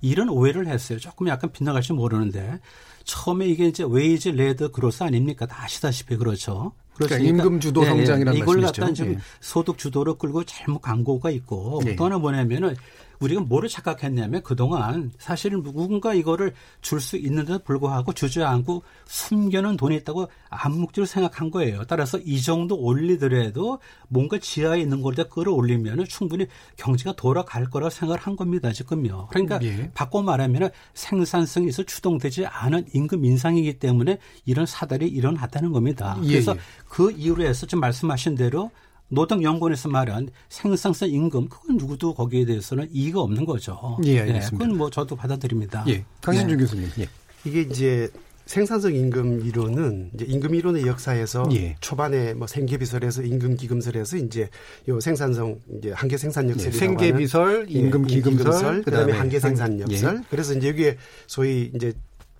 이런 오해를 했어요. 조금 약간 빗나갈지 모르는데 처음에 이게 이제 wage-led growth 아닙니까? 다 아시다시피 그렇죠.
그러니까? 임금 주도 성장이라는
이걸
말씀이시죠.
갖다 지금
예.
소득 주도로 끌고 잘못 간 거가 있고
예.
또 하나 뭐냐면은 우리가 뭐를 착각했냐면 그동안 사실은 누군가 이거를 줄 수 있는데도 불구하고 주지 않고 숨겨놓은 돈이 있다고 암묵적으로 생각한 거예요. 따라서 이 정도 올리더라도 뭔가 지하에 있는 걸 끌어올리면 충분히 경제가 돌아갈 거라고 생각을 한 겁니다. 지금요. 그러니까
예.
바꿔 말하면 생산성이 있어 추동되지 않은 임금 인상이기 때문에 이런 사달이 일어났다는 겁니다.
예,
그래서
예.
그 이유로 해서 지금 말씀하신 대로 노동연구원에서 말한 생산성 임금 그건 누구도 거기에 대해서는 이의가 없는 거죠.
예,
네,
알겠습니다.
그건 뭐 저도 받아들입니다.
예, 강신준
네.
교수님. 예.
이게 이제 생산성 임금 이론은 이제 임금 이론의 역사에서
예.
초반에 뭐 생계비설에서 임금 기금설에서 이제 요 생산성 이제 한계 생산 역설이
예, 생계비설, 임금 기금설,
그다음에
그다음에
한계 생산
한- 예.
역설. 그래서 이제 여기에 소위 이제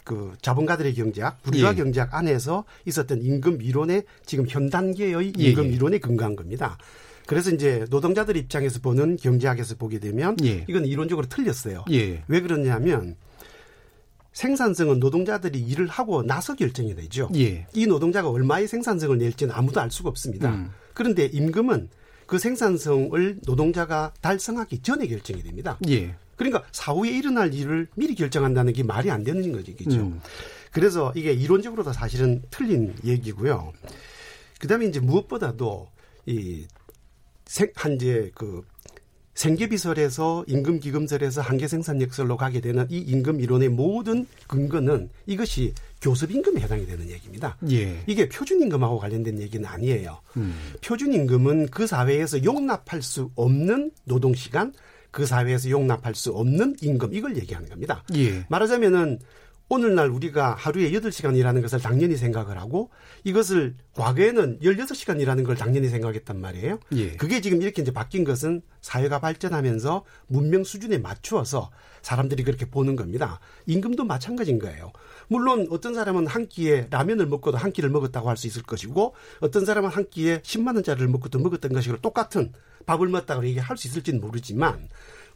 그 자본가들의 경제학, 부르주아
예.
경제학 안에서 있었던 임금 이론의 지금 현 단계의
예,
임금
예.
이론에 근거한 겁니다. 그래서 이제 노동자들 입장에서 보는 경제학에서 보게 되면
예.
이건 이론적으로 틀렸어요.
예.
왜 그러냐면 생산성은 노동자들이 일을 하고 나서 결정이 되죠.
예.
이 노동자가 얼마의 생산성을 낼지는 아무도 알 수가 없습니다.
음.
그런데 임금은 그 생산성을 노동자가 달성하기 전에 결정이 됩니다.
예.
그러니까 사후에 일어날 일을 미리 결정한다는 게 말이 안 되는 거죠. 그죠?
음.
그래서 이게 이론적으로도 사실은 틀린 얘기고요. 그 다음에 이제 무엇보다도 이 생, 한제 그 생계비설에서 임금기금설에서 한계생산역설로 가게 되는 이 임금 이론의 모든 근거는 이것이 교섭임금에 해당이 되는 얘기입니다.
예.
이게 표준임금하고 관련된 얘기는 아니에요.
음.
표준임금은 그 사회에서 용납할 수 없는 노동시간, 그 사회에서 용납할 수 없는 임금, 이걸 얘기하는 겁니다.
예.
말하자면은 오늘날 우리가 하루에 8시간 일하는 것을 당연히 생각을 하고 이것을 과거에는 16시간 일하는 걸 당연히 생각했단 말이에요.
예.
그게 지금 이렇게 이제 바뀐 것은 사회가 발전하면서 문명 수준에 맞추어서 사람들이 그렇게 보는 겁니다. 임금도 마찬가지인 거예요. 물론 어떤 사람은 한 끼에 라면을 먹고도 한 끼를 먹었다고 할 수 있을 것이고 어떤 사람은 한 끼에 10만 원짜리를 먹고도 먹었던 것이고 똑같은 밥을 먹었다고 얘기할 수 있을지는 모르지만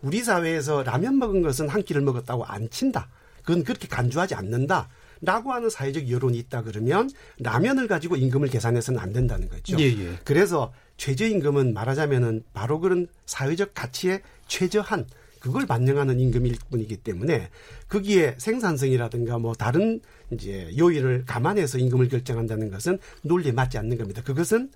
우리 사회에서 라면 먹은 것은 한 끼를 먹었다고 안 친다. 그건 그렇게 간주하지 않는다. 라고 하는 사회적 여론이 있다 그러면 라면을 가지고 임금을 계산해서는 안 된다는 거죠.
예, 예.
그래서 최저임금은 말하자면은 바로 그런 사회적 가치에 최저한 그걸 반영하는 임금일 뿐이기 때문에 거기에 생산성이라든가 뭐 다른 이제 요인을 감안해서 임금을 결정한다는 것은 논리에 맞지 않는 겁니다. 그것은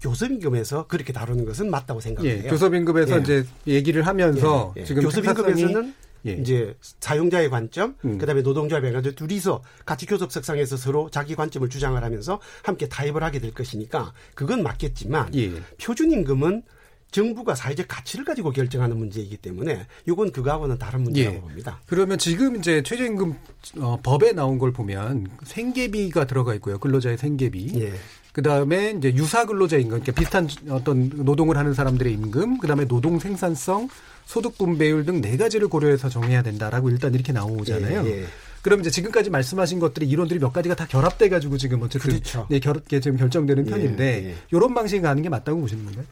교섭임금에서 그렇게 다루는 것은 맞다고 생각해요.
예. 교섭임금에서
예.
이제 얘기를 하면서
예, 예.
지금
교섭임금에서는
예.
이제 사용자의 관점,
음.
그다음에 노동자와 해가지고 둘이서 같이 교섭석상에서 서로 자기 관점을 주장을 하면서 함께 타협을 하게 될 것이니까 그건 맞겠지만
예.
표준임금은 정부가 사회적 가치를 가지고 결정하는 문제이기 때문에 이건 그거하고는 다른 문제라고
예.
봅니다.
그러면 지금 이제 최저임금 어, 법에 나온 걸 보면 생계비가 들어가 있고요. 근로자의 생계비.
예.
그 다음에 이제 유사 근로자 임금, 그러니까 비슷한 어떤 노동을 하는 사람들의 임금, 그 다음에 노동 생산성, 소득 분배율 등 네 가지를 고려해서 정해야 된다라고 일단 이렇게 나오잖아요.
예, 예.
그럼 이제 지금까지 말씀하신 것들이 이론들이 몇 가지가 다 결합돼 가지고 지금 어쨌든
그렇죠.
네, 결, 게 지금 결정되는
예,
편인데
예.
이런 방식이 가는 게 맞다고 보시는 건가요?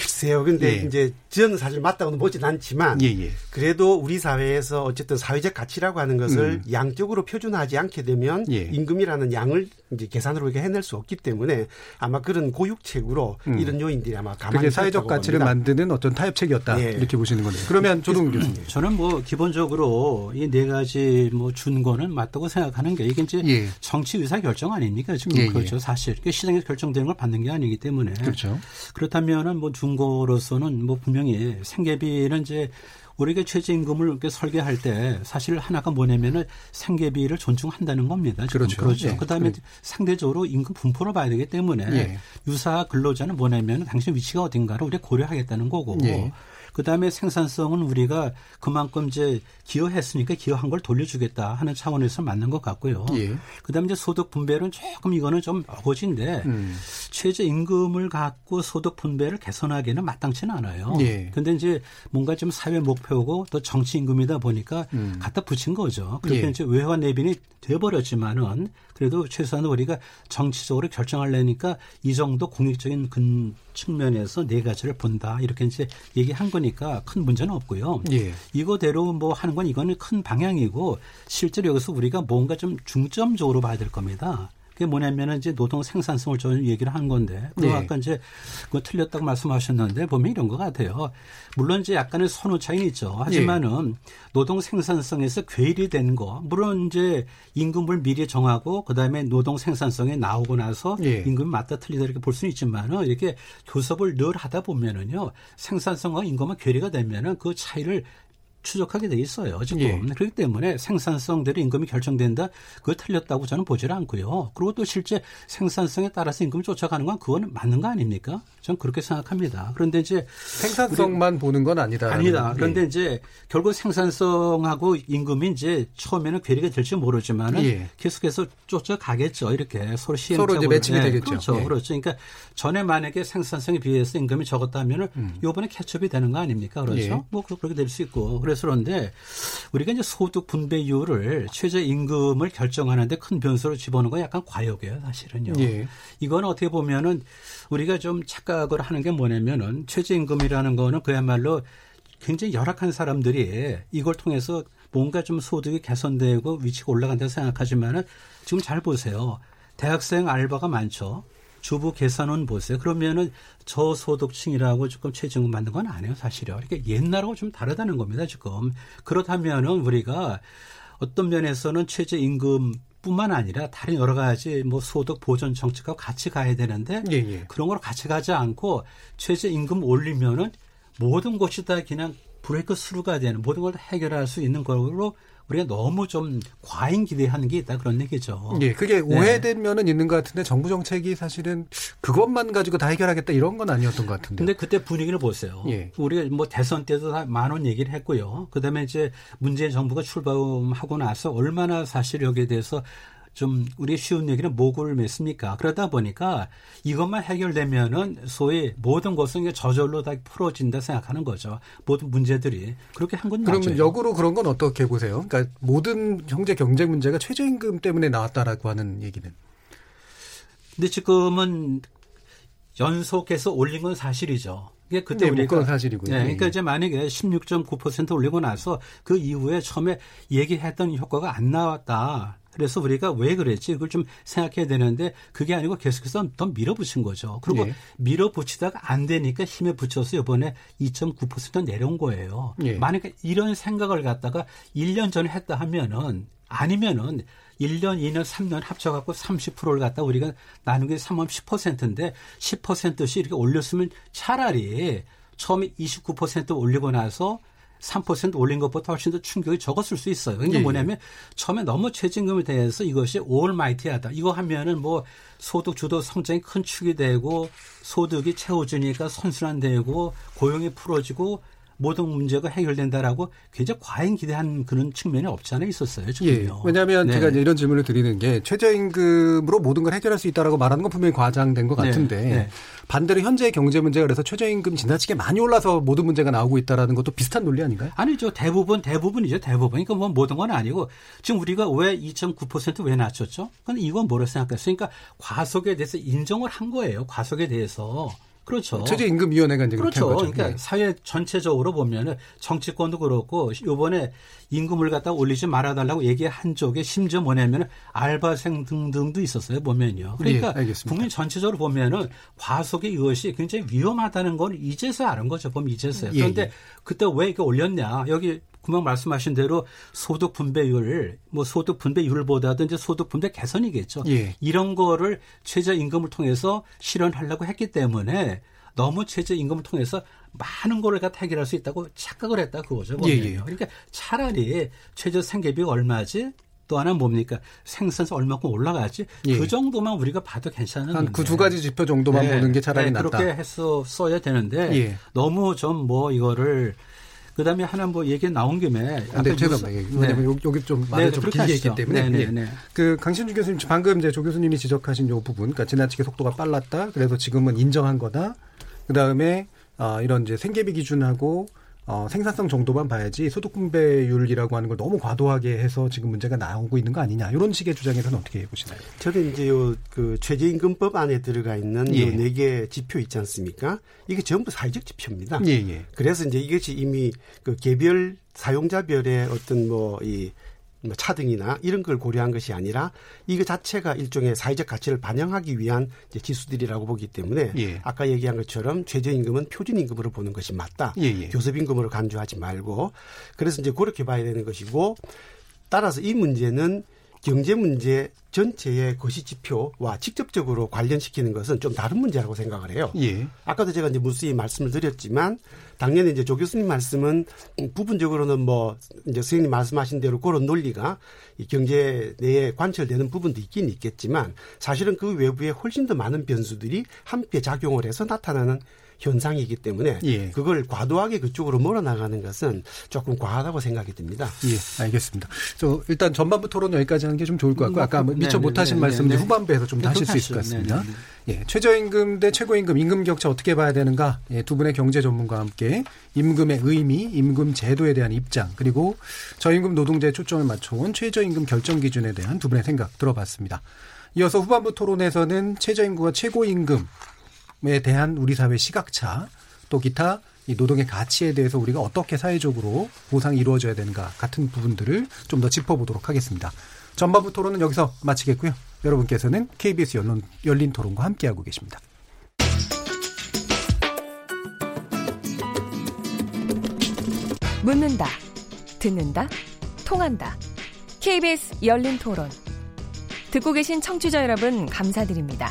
글쎄요. 근데
예.
이제 저는 사실 맞다고는 보진 않지만
예, 예.
그래도 우리 사회에서 어쨌든 사회적 가치라고 하는 것을 양적으로 표준화하지 않게 되면
음. 예.
임금이라는 양을 이제 계산으로 이렇게 해낼 수 없기 때문에 아마 그런 고육책으로
음.
이런 요인들이 아마 가만히
그게 사회적 가치를
봅니다.
만드는 어떤 타협책이었다
예.
이렇게 보시는 거네요. 그러면 조동 교수님.
저는 뭐 기본적으로 이 네 가지 뭐 준 거는 맞다고 생각하는 게 이게 이제
예.
정치 의사 결정 아닙니까 지금
예, 예.
그렇죠 사실 이게 시장에서 결정되는 걸 받는 게 아니기 때문에
그렇죠.
그렇다면은 뭐준 거로서는 뭐 분명히 생계비는 이제 우리가 최저임금을 이렇게 설계할 때 사실 하나가 뭐냐면은 생계비를 존중한다는 겁니다.
그렇죠.
그렇죠.
예.
그다음에
그래.
상대적으로 임금 분포를 봐야 되기 때문에
예.
유사 근로자는 뭐냐면 당신 위치가 어딘가를 우리가 고려하겠다는 거고
예.
그다음에 생산성은 우리가 그만큼 이제 기여했으니까 기여한 걸 돌려주겠다 하는 차원에서 맞는 것 같고요.
예.
그다음에 이제 소득 분배는 조금 이거는 좀 어거지인데
음.
최저 임금을 갖고 소득 분배를 개선하기는 마땅치는 않아요.
예.
근데 이제 뭔가 좀 사회 목표고 또 정치 임금이다 보니까
음.
갖다 붙인 거죠. 그렇게
예.
이제 외화 내빈이 돼버렸지만은 그래도 최소한 우리가 정치적으로 결정하려니까 이 정도 공익적인 근 측면에서 네 가지를 본다 이렇게 이제 얘기한 거니까 큰 문제는 없고요.
예.
이거대로 뭐 하는 건 이거는 큰 방향이고 실제로 여기서 우리가 뭔가 좀 중점적으로 봐야 될 겁니다. 그게 뭐냐면은 이제 노동 생산성을 좀 얘기를 한 건데 그
예.
아까 이제 그거 틀렸다고 말씀하셨는데 보면 이런 것 같아요. 물론 이제 약간의 선호 차이는 있죠. 하지만은 노동 생산성에서 괴일이 된 거, 물론 이제 임금을 미리 정하고 그 다음에 노동 생산성에 나오고 나서
예.
임금이 맞다 틀리다 이렇게 볼 수는 있지만은 이렇게 교섭을 늘 하다 보면은요 생산성과 임금이 괴리가 되면은 그 차이를 추적하게 돼 있어요. 지금
예.
그렇기 때문에 생산성대로 임금이 결정된다. 그거 틀렸다고 저는 보지를 않고요. 그리고 또 실제 생산성에 따라서 임금을 쫓아가는 건 그거는 맞는 거 아닙니까? 저는 그렇게 생각합니다. 그런데 이제
생산성만 보는 건 아니다.
아니다. 그런데 이제 결국 생산성하고 임금이 이제 처음에는 괴리가 될지 모르지만은
예.
계속해서 쫓아가겠죠. 이렇게 서로 시행
서로 이제 매칭이 되겠죠.
그렇죠.
예.
그렇죠. 그러니까 전에 만약에 생산성에 비해서 임금이 적었다면은 요번에 캐첩이 되는 거 아닙니까? 그렇죠.
음. 예.
뭐 그렇게 될 수 있고. 그래서 그런데 우리가 이제 소득 분배율을 최저 임금을 결정하는데 큰 변수로 집어넣는 건 약간 과욕이에요, 사실은요.
예.
이건 어떻게 보면은 우리가 좀 착각을 하는 게 뭐냐면은 최저임금이라는 거는 그야말로 굉장히 열악한 사람들이 이걸 통해서 뭔가 좀 소득이 개선되고 위치가 올라간다고 생각하지만은 지금 잘 보세요. 대학생 알바가 많죠. 주부 계산은 보세요. 그러면은 저소득층이라고 조금 최저임금 받는 건 아니에요, 사실요. 그러니까 옛날하고 좀 다르다는 겁니다, 지금. 그렇다면은 우리가 어떤 면에서는 최저 임금 뿐만 아니라 다른 여러 가지 뭐 소득 보전 정책과 같이 가야 되는데
예, 예.
그런 걸 같이 가지 않고 최저 임금 올리면은 모든 것이 다 그냥 브레이크 스루가 되는 모든 걸다 해결할 수 있는 걸로 우리가 너무 좀 과잉 기대하는 게 있다 그런 얘기죠.
예, 그게
네.
오해된 면은 있는 것 같은데 정부 정책이 사실은 그것만 가지고 다 해결하겠다 이런 건 아니었던 것 같은데.
근데 그때 분위기를 보세요.
예.
우리가 뭐 대선 때도 다 많은 얘기를 했고요. 그다음에 이제 문재인 정부가 출범하고 나서 얼마나 사실 여기에 대해서 좀 우리 쉬운 얘기는 목을 맸습니까? 그러다 보니까 이것만 해결되면은 소위 모든 것은 저절로 다 풀어진다 생각하는 거죠. 모든 문제들이 그렇게 한건
그러면
맞아요.
역으로 그런 건 어떻게 보세요? 그러니까 모든 경제 경쟁 문제가 최저임금 때문에 나왔다라고 하는 얘기는.
근데 지금은 연속해서 올린 건 사실이죠. 이게 그때
네, 뭐
우리가
사실이고요.
네,
예,
그러니까
예.
이제 만약에 16.9% 올리고 나서 그 이후에 처음에 얘기했던 효과가 안 나왔다. 그래서 우리가 왜 그랬지? 그걸 좀 생각해야 되는데 그게 아니고 계속해서 더 밀어붙인 거죠. 그리고
예.
밀어붙이다가 안 되니까 힘에 붙여서 이번에 2.9% 내려온 거예요.
예.
만약에 이런 생각을 갖다가 1년 전에 했다 하면은 아니면은 1년, 2년, 3년 합쳐갖고 30%를 갖다 우리가 나누게 3원 10%인데 10%씩 이렇게 올렸으면 차라리 처음에 29% 올리고 나서 3% 올린 것보다 훨씬 더 충격이 적었을 수 있어요. 그게
예, 예.
뭐냐면 처음에 너무 최저임금에 대해서 이것이 올마이티하다. 이거 하면은 뭐 소득 주도 성장이 큰 축이 되고 소득이 채워지니까 선순환되고 고용이 풀어지고 모든 문제가 해결된다라고 굉장히 과잉 기대한 그런 측면이 없지 않아 있었어요.
예.
지금요.
왜냐하면
네.
제가 이제 이런 질문을 드리는 게 최저임금으로 모든 걸 해결할 수 있다라고 말하는 건 분명히 과장된 것
네,
같은데
네.
반대로 현재의 경제 문제가 그래서 최저임금 지나치게 많이 올라서 모든 문제가 나오고 있다라는 것도 비슷한 논리 아닌가요?
아니죠. 대부분, 대부분이죠. 대부분. 그러니까 뭐 모든 건 아니고 지금 우리가 왜 2.9%왜 낮췄죠? 근데 이건 뭐라 생각했어요? 그러니까 과속에 대해서 인정을 한 거예요. 과속에 대해서. 그렇죠.
최저임금위원회가 이제 그렇게
그렇죠. 그러니까
예.
사회 전체적으로 보면은 정치권도 그렇고 요번에 임금을 갖다 올리지 말아달라고 얘기한 쪽에 심지어 뭐냐면은 알바생 등등도 있었어요 보면요. 그러니까
예.
국민 전체적으로 보면은 과속의 이것이 굉장히 위험하다는 건 이제서야 아는 거죠. 보면 이제서야.
예,
그런데
예.
그때 왜 이게 올렸냐? 여기 금방 말씀하신 대로 소득 분배율, 뭐 소득 분배율보다도 이제 소득 분배 개선이겠죠.
예.
이런 거를 최저 임금을 통해서 실현하려고 했기 때문에 너무 최저 임금을 통해서 많은 거를 갖다 해결할 수 있다고 착각을 했다 그거죠.
예,
보면요.
예.
그러니까 차라리 최저 생계비가 얼마지? 또 하나는 뭡니까? 생산성 얼마큼 올라가지?
예.
그 정도만 우리가 봐도 괜찮은
한 그 두 가지 지표 정도만 보는 게 차라리 낫다.
네, 그렇게 해서 써야 되는데
예.
너무 좀 뭐 이거를 그다음에 하나 뭐 얘기 나온 김에
근데
아까
제가
뉴스-
왜냐면
네.
여기- 여기 좀 말을
네,
좀 길게
하시죠.
했기 때문에
네, 네,
예.
네.
그 강신주 교수님 방금 이제 조 교수님이 지적하신 요 부분, 그러니까 지나치게 속도가 빨랐다. 그래서 지금은 인정한 거다. 그 다음에 어, 이런 이제 생계비 기준하고 어, 생산성 정도만 봐야지 소득 분배율이라고 하는 걸 너무 과도하게 해서 지금 문제가 나오고 있는 거 아니냐 이런 식의 주장에서는 어떻게 보시나요?
저는 이제 요그 최저임금법 안에 들어가 있는
예.
요네개 지표 있지 않습니까? 이게 전부 사회적 지표입니다.
예, 예.
그래서 이제 이것이 이미 그 개별 사용자별의 어떤 뭐이뭐 차등이나 이런 걸 고려한 것이 아니라 이거 자체가 일종의 사회적 가치를 반영하기 위한 지수들이라고 보기 때문에 예. 아까 얘기한 것처럼 최저임금은 표준임금으로 보는 것이 맞다. 예예. 예. 교섭임금으로 간주하지 말고 그래서 이제 그렇게 봐야 되는 것이고 따라서 이 문제는 경제 문제 전체의 거시 지표와 직접적으로 관련시키는 것은 좀 다른 문제라고 생각을 해요. 예. 아까도 제가 이제 무수히 말씀을 드렸지만 당연히 이제 조 교수님 말씀은 부분적으로는 뭐 이제 선생님 말씀하신 대로 그런 논리가 이 경제 내에 관철되는 부분도 있긴 있겠지만 사실은 그 외부에 훨씬 더 많은 변수들이 함께 작용을 해서 나타나는 현상이기 때문에 예. 그걸 과도하게 그쪽으로 몰아나가는 것은 조금 과하다고 생각이 듭니다.
예, 알겠습니다. 저 일단 전반부 토론 여기까지 하는 게 좀 좋을 것 같고 아까 뭐 미처 네, 네, 못하신 네, 말씀 네, 후반부에서 좀 네, 하실 수 있을 것 같습니다. 예, 최저임금 대 최고임금 임금 격차 어떻게 봐야 되는가? 예, 두 분의 경제 전문가와 함께 임금의 의미, 임금 제도에 대한 입장 그리고 저임금 노동자의 초점을 맞춰온 최저임금 결정 기준에 대한 두 분의 생각 들어봤습니다. 이어서 후반부 토론에서는 최저임금과 최고임금 에 대한 우리 사회 시각차 또 기타 이 노동의 가치에 대해서 우리가 어떻게 사회적으로 보상이 이루어져야 되는가 같은 부분들을 좀 더 짚어보도록 하겠습니다. 전반부 토론은 여기서 마치겠고요. 여러분께서는 KBS 열린, 열린 토론과 함께하고 계십니다.
묻는다, 듣는다, 통한다. KBS 열린 토론. 듣고 계신 청취자 여러분, 감사드립니다.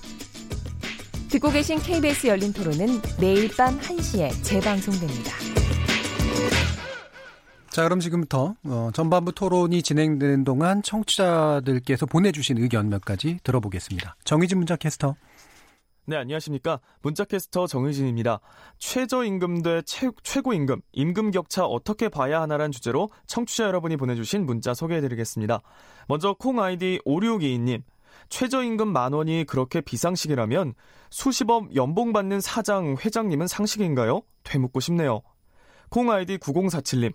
듣고 계신 KBS 열린 토론은 매일 밤 1시에 재방송됩니다.
자, 그럼 지금부터 어, 전반부 토론이 진행되는 동안 청취자들께서 보내주신 의견 몇 가지 들어보겠습니다. 정의진 문자 캐스터.
네, 안녕하십니까. 문자캐스터 정의진입니다. 최저임금 대 최, 최고임금, 임금 격차 어떻게 봐야 하나란 주제로 청취자 여러분이 보내주신 문자 소개해드리겠습니다. 먼저 콩 아이디 5622님. 최저임금 만 원이 그렇게 비상식이라면 수십억 연봉 받는 사장, 회장님은 상식인가요? 되묻고 싶네요. 콩 아이디 9047님.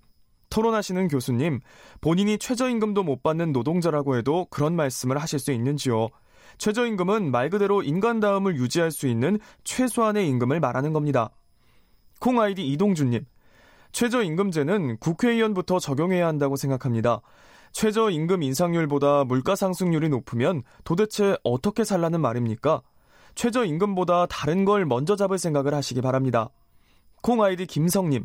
토론하시는 교수님, 본인이 최저임금도 못 받는 노동자라고 해도 그런 말씀을 하실 수 있는지요? 최저임금은 말 그대로 인간다움을 유지할 수 있는 최소한의 임금을 말하는 겁니다. 콩 아이디 이동준님. 최저임금제는 국회의원부터 적용해야 한다고 생각합니다. 최저임금 인상률보다 물가 상승률이 높으면 도대체 어떻게 살라는 말입니까? 최저임금보다 다른 걸 먼저 잡을 생각을 하시기 바랍니다. 콩 아이디 김성님.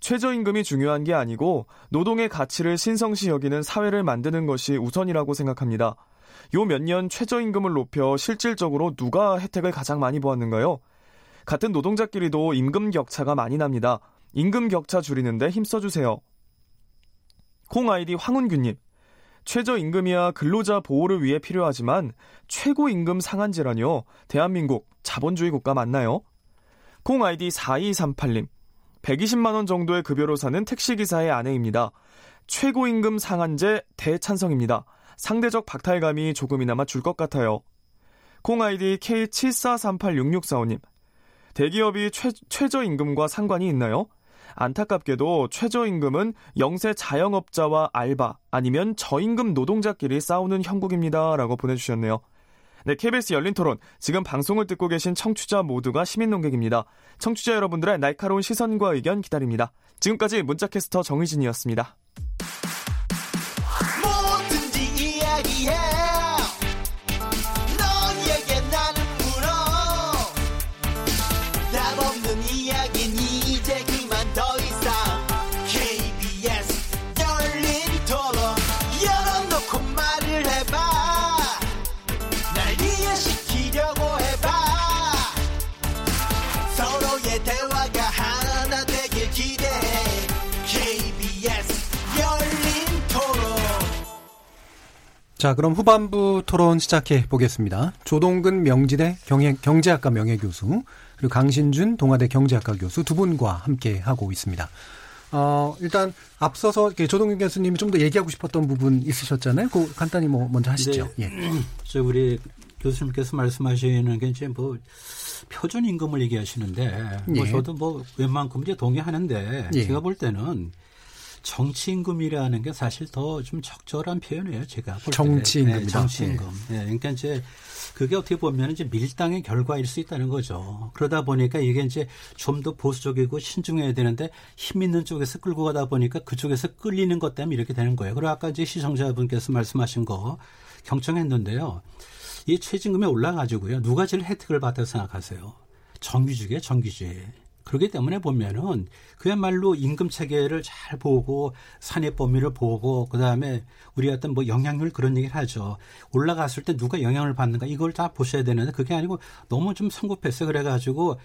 최저임금이 중요한 게 아니고 노동의 가치를 신성시 여기는 사회를 만드는 것이 우선이라고 생각합니다. 요 몇 년 최저임금을 높여 실질적으로 누가 혜택을 가장 많이 보았는가요? 같은 노동자끼리도 임금 격차가 많이 납니다. 임금 격차 줄이는데 힘써주세요. 콩 아이디 황은규님. 최저임금이야 근로자 보호를 위해 필요하지만 최고임금 상한제라뇨. 대한민국 자본주의 국가 맞나요? 콩 아이디 4238님. 120만원 정도의 급여로 사는 택시기사의 아내입니다. 최고임금 상한제 대찬성입니다. 상대적 박탈감이 조금이나마 줄 것 같아요. 콩 아이디 K74386645님. 대기업이 최, 최저임금과 상관이 있나요? 안타깝게도 최저임금은 영세 자영업자와 알바 아니면 저임금 노동자끼리 싸우는 형국입니다. 라고 보내주셨네요. 네, KBS 열린 토론. 지금 방송을 듣고 계신 청취자 모두가 시민 농객입니다. 청취자 여러분들의 날카로운 시선과 의견 기다립니다. 지금까지 문자캐스터 정의진이었습니다.
자, 그럼 후반부 토론 시작해 보겠습니다. 조동근 명지대 경영, 경제학과 명예교수, 그리고 강신준 동아대 경제학과 교수 두 분과 함께 하고 있습니다. 어, 일단 앞서서 조동균 교수님이 좀 더 얘기하고 싶었던 부분 있으셨잖아요. 그 간단히 뭐 먼저 하시죠.
네.
예.
저 우리 교수님께서 말씀하시는 게 이제 뭐 표준 임금을 얘기하시는데 뭐
예.
저도 뭐 웬만큼 이제 동의하는데
예.
제가 볼 때는 정치임금이라는 게 사실 더 좀 적절한 표현이에요. 제가 볼 때.
정치임금이다.
네, 정치임금. 네, 그러니까 이제 그게 어떻게 보면 이제 밀당의 결과일 수 있다는 거죠. 그러다 보니까 이게 이제 좀 더 보수적이고 신중해야 되는데 힘 있는 쪽에서 끌고 가다 보니까 그쪽에서 끌리는 것 때문에 이렇게 되는 거예요. 그리고 아까 이제 시청자분께서 말씀하신 거 경청했는데요. 이 최저임금이 올라가지고요. 누가 제일 혜택을 받다고 생각하세요? 정규직이에요, 정규직. 그렇기 때문에 보면은 그야말로 임금 체계를 잘 보고 산입 범위를 보고 그다음에 우리 어떤 뭐 영향률 그런 얘기를 하죠. 올라갔을 때 누가 영향을 받는가 이걸 다 보셔야 되는데 그게 아니고 너무 좀 성급했어요. 그래 가지고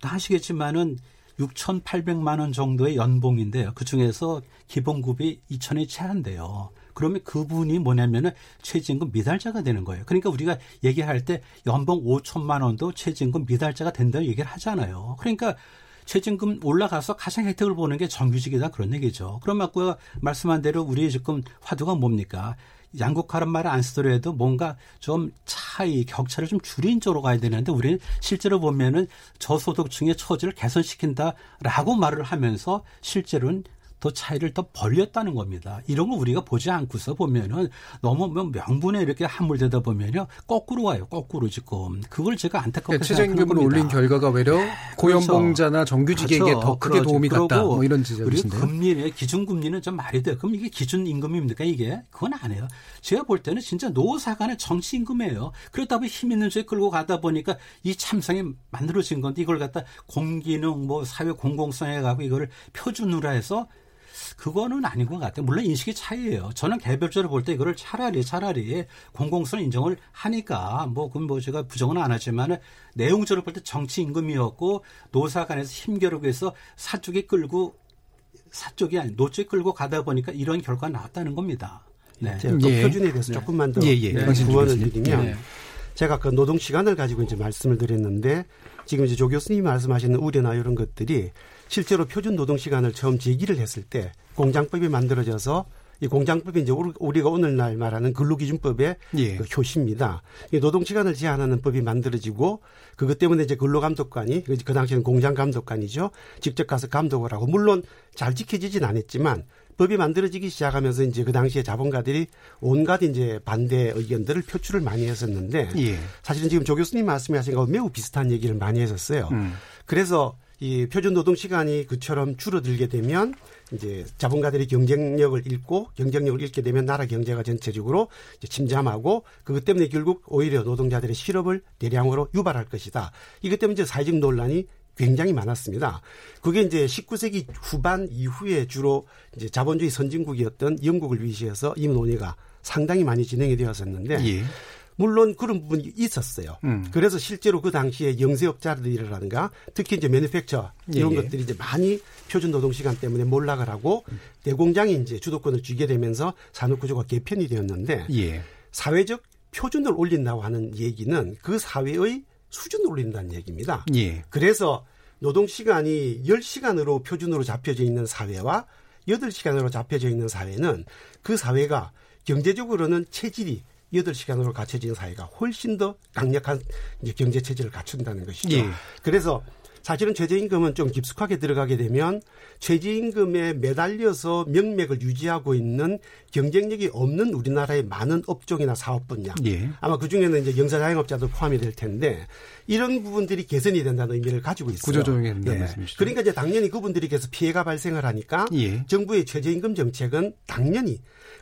다 아시겠지만은 6,800만 원 정도의 연봉인데요. 그 중에서 기본급이 2천원이 채 안 돼요. 그러면 그분이 뭐냐면은 최저임금 미달자가 되는 거예요. 그러니까 우리가 얘기할 때 연봉 5천만 원도 최저임금 미달자가 된다고 얘기를 하잖아요. 그러니까 최저임금 올라가서 가장 혜택을 보는 게 정규직이다 그런 얘기죠. 그럼 아까 말씀한 대로 우리 지금 화두가 뭡니까? 양극화란 말을 안 쓰더라도 뭔가 좀 차이, 격차를 좀 줄인 쪽으로 가야 되는데 우리는 실제로 보면은 저소득층의 처지를 개선시킨다라고 말을 하면서 실제로는 더 차이를 더 벌렸다는 겁니다. 이런 거 우리가 보지 않고서 보면은 너무 뭐 명분에 이렇게 함몰되다 보면요 거꾸로 와요. 거꾸로 지금 그걸 제가 안타깝게
그러니까
생각하는
최저임금을. 올린 결과가 외려 고연봉자나 정규직에게
그렇죠.
더 크게
그러죠.
도움이 갔다. 뭐 이런
우리
지적이신데요.
금리는 기준금리는 좀 말이 돼요. 그럼 이게 기준임금입니까 이게? 그건 아니에요. 제가 볼 때는 진짜 노사 간의 정치임금이에요. 그러다 보니 힘 있는 쪽에 끌고 가다 보니까 이 참상이 만들어진 건데 이걸 갖다 공기능 뭐 사회 공공성에 가고 이거를 표준으로 해서 그거는 아닌 것 같아요. 물론 인식의 차이예요. 저는 개별적으로 볼 때 이거를 차라리 차라리 공공성 인정을 하니까 뭐 그건 뭐 제가 부정은 안 하지만 내용적으로 볼 때 정치 임금이었고 노사 간에서 힘겨루기 위해서 사쪽에 끌고 사쪽이 아니 노쪽에 끌고 가다 보니까 이런 결과가 나왔다는 겁니다. 네.
제가 그
예.
표준에 대해서
네.
조금만 더
예, 예.
네, 구원을. 드리면
네.
제가 그 노동 시간을 가지고 이제 말씀을 드렸는데 지금 이제 조 교수님이 말씀하시는 우려나 이런 것들이 실제로 표준 노동 시간을 처음 제기를 했을 때 공장법이 만들어져서 이 공장법이 이제 우리- 우리가 오늘날 말하는 근로기준법의
예.
그 효시입니다. 이 노동 시간을 제한하는 법이 만들어지고 그것 때문에 이제 근로감독관이 그- 그 당시에는 공장감독관이죠. 직접 가서 감독을 하고 물론 잘 지켜지진 않았지만 법이 만들어지기 시작하면서 이제 그 당시에 자본가들이 온갖 이제 반대 의견들을 표출을 많이 했었는데
예.
사실은 지금 조 교수님 말씀하신 거하고 매우 비슷한 얘기를 많이 했었어요.
음.
그래서 이 표준 노동 시간이 그처럼 줄어들게 되면 이제 자본가들이 경쟁력을 잃고 경쟁력을 잃게 되면 나라 경제가 전체적으로 침잠하고 그것 때문에 결국 오히려 노동자들의 실업을 대량으로 유발할 것이다. 이것 때문에 이제 사회적 논란이 굉장히 많았습니다. 그게 이제 19세기 후반 이후에 주로 이제 자본주의 선진국이었던 영국을 위시해서 이 논의가 상당히 많이 진행이 되었었는데
예.
물론 그런 부분이 있었어요.
음.
그래서 실제로 그 당시에 영세업자들이라든가 특히 이제 매니팩처 이런
예, 예.
것들이 이제 많이 표준 노동 시간 때문에 몰락을 하고 대공장이 이제 주도권을 쥐게 되면서 산업 구조가 개편이 되었는데
예.
사회적 표준을 올린다고 하는 얘기는 그 사회의 수준을 올린다는 얘기입니다.
예.
그래서 노동 시간이 10시간으로 표준으로 잡혀져 있는 사회와 8시간으로 잡혀져 있는 사회는 그 사회가 경제적으로는 체질이 8시간으로 갖춰진 사회가 훨씬 더 강력한 이제 경제 체질을 갖춘다는 것이죠.
예.
그래서 사실은 최저임금은 좀 깊숙하게 들어가게 되면 최저임금에 매달려서 명맥을 유지하고 있는 경쟁력이 없는 우리나라의 많은 업종이나 사업 분야.
예.
아마 그 중에는 이제 영세자영업자도 포함이 될 텐데 이런 부분들이 개선이 된다는 의미를 가지고 있어요.
구조조정이 된다는 말씀이시죠.
그러니까 이제 당연히 그분들에게서 피해가 발생을 하니까
예.
정부의 최저임금 정책은 당연히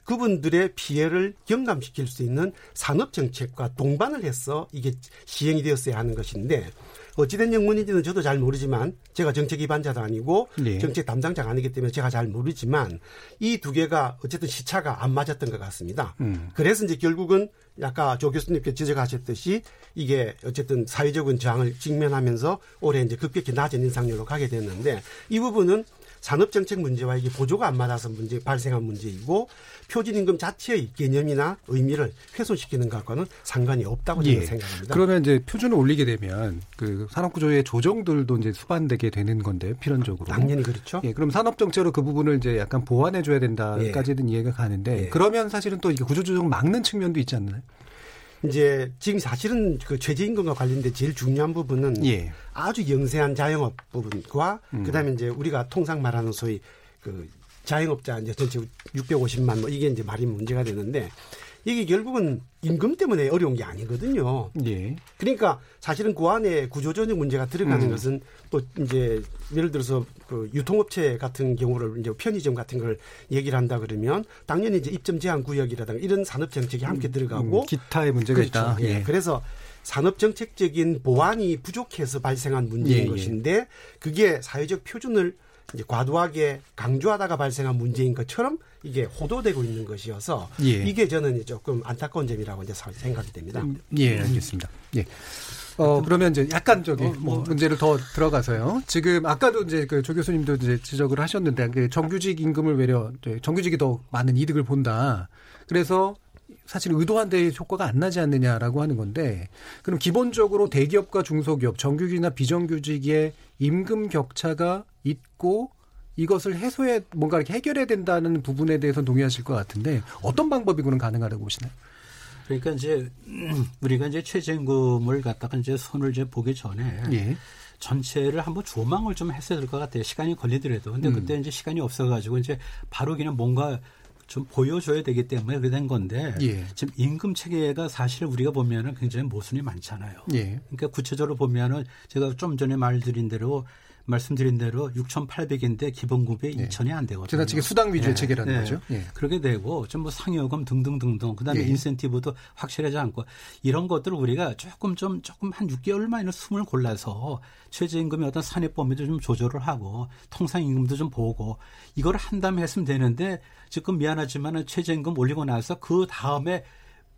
그분들의 피해를 경감시킬 수 있는 산업 정책과 동반을 해서 이게 시행이 되었어야 하는 것인데 어찌된 영문인지는 저도 잘 모르지만 제가 정책 위반자도 아니고
네.
정책 담당자가 아니기 때문에 제가 잘 모르지만 이 두 개가 어쨌든 시차가 안 맞았던 것 같습니다.
음.
그래서 이제 결국은 아까 조 교수님께 지적하셨듯이 이게 어쨌든 사회적인 저항을 직면하면서 올해 이제 급격히 낮은 인상률로 가게 됐는데 이 부분은 산업 정책 문제와 이게 보조가 안 맞아서 문제 발생한 문제이고 표준 임금 자체의 개념이나 의미를 훼손시키는 것과는 상관이 없다고 저는
예.
생각합니다.
그러면 이제 표준을 올리게 되면 그 산업구조의 조정들도 이제 수반되게 되는 건데 필연적으로.
당연히 그렇죠.
예, 그럼 산업정책으로 그 부분을 이제 약간 보완해 줘야 된다까지는 이해가 가는데
예.
그러면 사실은 또 이게 구조조정 막는 측면도 있지 않나요?
이제 지금 사실은 그 최저임금과 관련된 제일 중요한 부분은
예.
아주 영세한 자영업 부분과
음.
그다음에 이제 우리가 통상 말하는 소위 그 자영업자 이제 전체 650만 뭐 이게 이제 말이 문제가 되는데 이게 결국은 임금 때문에 어려운 게 아니거든요.
예.
그러니까 사실은 그 안에 구조조정 문제가 들어가는
음.
것은 또 이제 예를 들어서 그 유통업체 같은 경우를 이제 편의점 같은 걸 얘기를 한다 그러면 당연히 이제 입점 제한 구역이라든가 이런 산업 정책이 함께 들어가고
음, 기타의 문제가
그렇죠.
있다.
예.
예.
그래서 산업 정책적인 보완이 부족해서 발생한 문제인
예, 예.
것인데 그게 사회적 표준을 이제 과도하게 강조하다가 발생한 문제인 것처럼 이게 호도되고 있는 것이어서
예.
이게 저는 조금 안타까운 점이라고 이제 생각이 됩니다.
예, 알겠습니다. 예. 어, 그러면 이제 약간 저기 뭐 문제를 더 들어가서요. 지금 아까도 이제 그 조 교수님도 이제 지적을 하셨는데 그 정규직 임금을 외려 정규직이 더 많은 이득을 본다. 그래서 사실 의도한 데 효과가 안 나지 않느냐라고 하는 건데 그럼 기본적으로 대기업과 중소기업, 정규직이나 비정규직의 임금 격차가 있고 이것을 해소해 뭔가 이렇게 해결해야 된다는 부분에 대해서 동의하실 것 같은데 어떤 방법이 그는 가능하다고 보시나요?
그러니까 이제 음, (clears throat) 우리가 이제 최저임금을 갖다가 이제 손을 이제 보기 전에
예.
전체를 한번 조망을 좀 했어야 될 것 같아요. 시간이 걸리더라도. 근데
음.
그때 이제 시간이 없어가지고 이제 바로 그냥 뭔가 좀 보여줘야 되기 때문에 그렇게 된 건데
예.
지금 임금 체계가 사실 우리가 보면은 굉장히 모순이 많잖아요.
예.
그러니까 구체적으로 보면은 제가 좀 전에 말드린 대로 말씀드린 대로 6,800인데 기본급이
예.
2,000이 안 되거든요.
지나치게 수당 위주의
예.
체계라는
예.
거죠. 예.
그렇게 되고 좀뭐 상여금 등등등등 그다음에
예.
인센티브도 확실하지 않고 이런 것들을 우리가 조금 좀 조금 한 6개월 만에 숨을 골라서 최저임금의 어떤 산입 범위도 좀 조절을 하고 통상임금도 좀 보고 이걸 한다면 했으면 되는데 지금 미안하지만은 최저임금 올리고 나서 그 다음에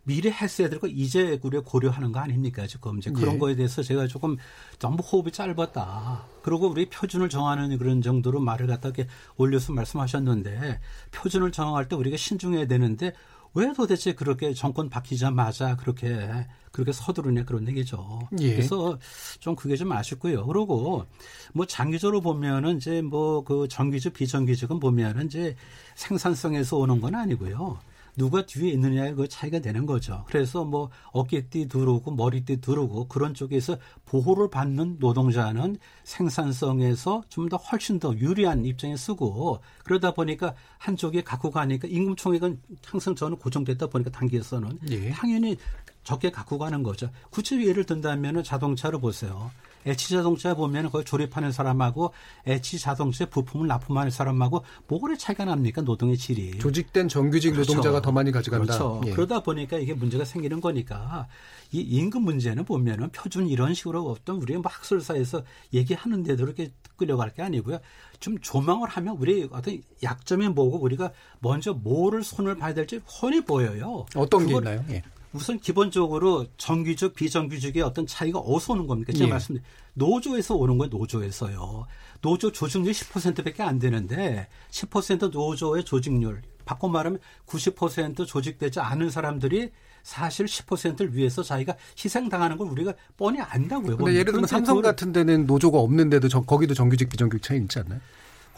미리 했어야 될 거 이제 우리가 고려하는 거 아닙니까 지금 이제 그런
예.
거에 대해서 제가 조금 너무 호흡이 짧았다. 그리고 우리 표준을 정하는 그런 정도로 말을 갖다 이렇게 올려서 말씀하셨는데 표준을 정할 때 우리가 신중해야 되는데 왜 도대체 그렇게 정권 바뀌자마자 그렇게 그렇게 서두르냐 그런 얘기죠.
예.
그래서 좀 그게 좀 아쉽고요. 그리고 뭐 장기적으로 보면은 이제 뭐 그 정규직 비정규직은 보면은 이제 생산성에서 오는 건 아니고요. 누가 뒤에 있느냐의 그 차이가 되는 거죠. 그래서 뭐 어깨띠 두르고 머리띠 두르고 그런 쪽에서 보호를 받는 노동자는 생산성에서 좀 더 훨씬 더 유리한 입장에 쓰고 그러다 보니까 한쪽이 갖고 가니까 임금 총액은 항상 저는 고정됐다 보니까 단기에서는
예.
당연히 적게 갖고 가는 거죠. 구체적으로 예를 든다면 자동차를 보세요. H 자동차 보면 거기 조립하는 사람하고 H 자동차 부품을 납품하는 사람하고 뭐가 차이가 납니까 노동의 질이.
조직된 정규직
그렇죠.
노동자가 더 많이 가져간다.
그렇죠.
예.
그러다 보니까 이게 문제가 생기는 거니까 이 임금 문제는 보면은 표준 이런 식으로 어떤 우리 막 학술사에서 얘기하는 데도 이렇게 끌려갈 게 아니고요. 좀 조망을 하면 우리 어떤 약점이 뭐고 우리가 먼저 뭐를 손을 봐야 될지 훤히 보여요.
어떤 게 있나요? 예.
우선 기본적으로 정규직, 비정규직의 어떤 차이가 어디서 오는 겁니까? 제가
예.
말씀드린 노조에서 오는 거예요, 노조에서요. 노조 조직률 10%밖에 안 되는데 10% 노조의 조직률, 바꿔 말하면 90% 조직되지 않은 사람들이 사실 10%를 위해서 자기가 희생당하는 걸 우리가 뻔히 안다고요.
근데 예를 들면 삼성 같은 데는 노조가 없는데도 저- 거기도 정규직 비정규직 차이 있지 않나요?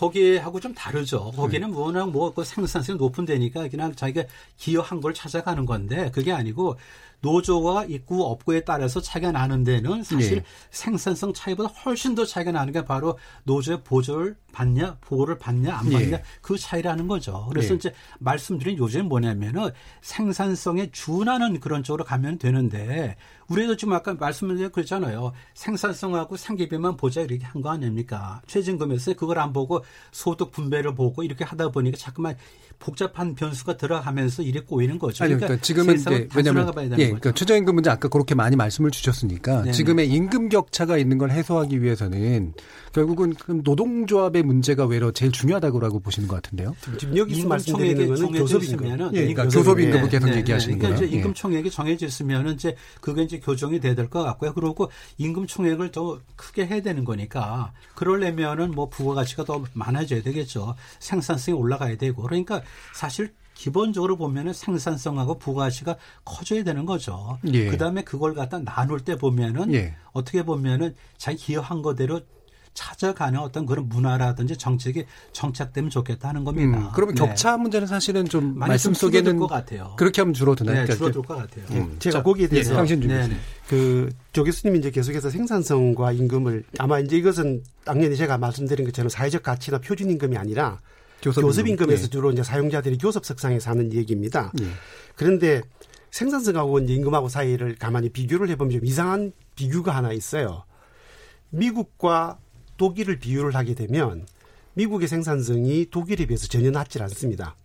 거기하고 좀 다르죠. 거기는
네.
워낙 뭐 그 생산성이 높은 데니까 그냥 자기가 기여한 걸 찾아가는 건데 그게 아니고 노조와 입구 업구에 따라서 차이가 나는 데는 사실
예.
생산성 차이보다 훨씬 더 차이가 나는 게 바로 노조의 보조를 받냐, 보호를 받냐, 안 받냐
예.
그 차이라는 거죠. 그래서
예.
이제 말씀드린 요즘은 뭐냐면은 생산성에 준하는 그런 쪽으로 가면 되는데 우리도 지금 아까 말씀드린 그랬잖아요. 생산성하고 상계비만 보자 이렇게 한 거 아닙니까? 최저임금에서 그걸 안 보고 소득 분배를 보고 이렇게 하다 보니까 자꾸만 복잡한 변수가 들어가면서 이래 꼬이는 거죠.
아니, 그러니까 지금은
세상을
이제 왜냐면 예, 그러니까 최저임금 문제 아까 그렇게 많이 말씀을 주셨으니까 네네. 지금의 임금 격차가 있는 걸 해소하기 위해서는 결국은 노동조합의 문제가 외로 제일 중요하다고 보시는 것 같은데요.
지금 여기서 말씀드리는 거는 교섭임금.
예, 그러니까 교섭임금을 계속 네, 얘기하시는
그러니까
거예요.
이제 임금 총액이 정해져 있으면은 이제 그게 이제 교정이 돼야 될 것 같고요. 그리고 임금 총액을 더 크게 해야 되는 거니까 그러려면은 뭐 부가가치가 더 많아져야 되겠죠. 생산성이 올라가야 되고 그러니까 사실 기본적으로 보면은 생산성하고 부가가치가 커져야 되는 거죠. 예. 그다음에 그걸 갖다 나눌 때 보면은 예. 어떻게 보면은 자기 기여한 거대로 찾아가는 어떤 그런 문화라든지 정책이 정착되면 좋겠다는 겁니다. 음,
그러면 네. 격차 문제는 사실은 좀 말씀 속에는
것 같아요.
그렇게 하면 줄어드나요?
네, 줄어들 것 같아요.
음. 제가 자, 거기에 대해서
예, 네,
그 조 교수님 이제 계속해서 생산성과 임금을 아마 이제 이것은 당연히 제가 말씀드린 것처럼 사회적 가치나 표준 임금이 아니라 교섭 임금에서 예. 주로 이제 사용자들이 교섭 석상에 사는 얘기입니다. 예. 그런데 생산성하고 이제 임금하고 사이를 가만히 비교를 해보면 좀 이상한 비교가 하나 있어요. 미국과 독일을 비유를 하게 되면 미국의 생산성이 독일에 비해서 전혀 낮지 않습니다.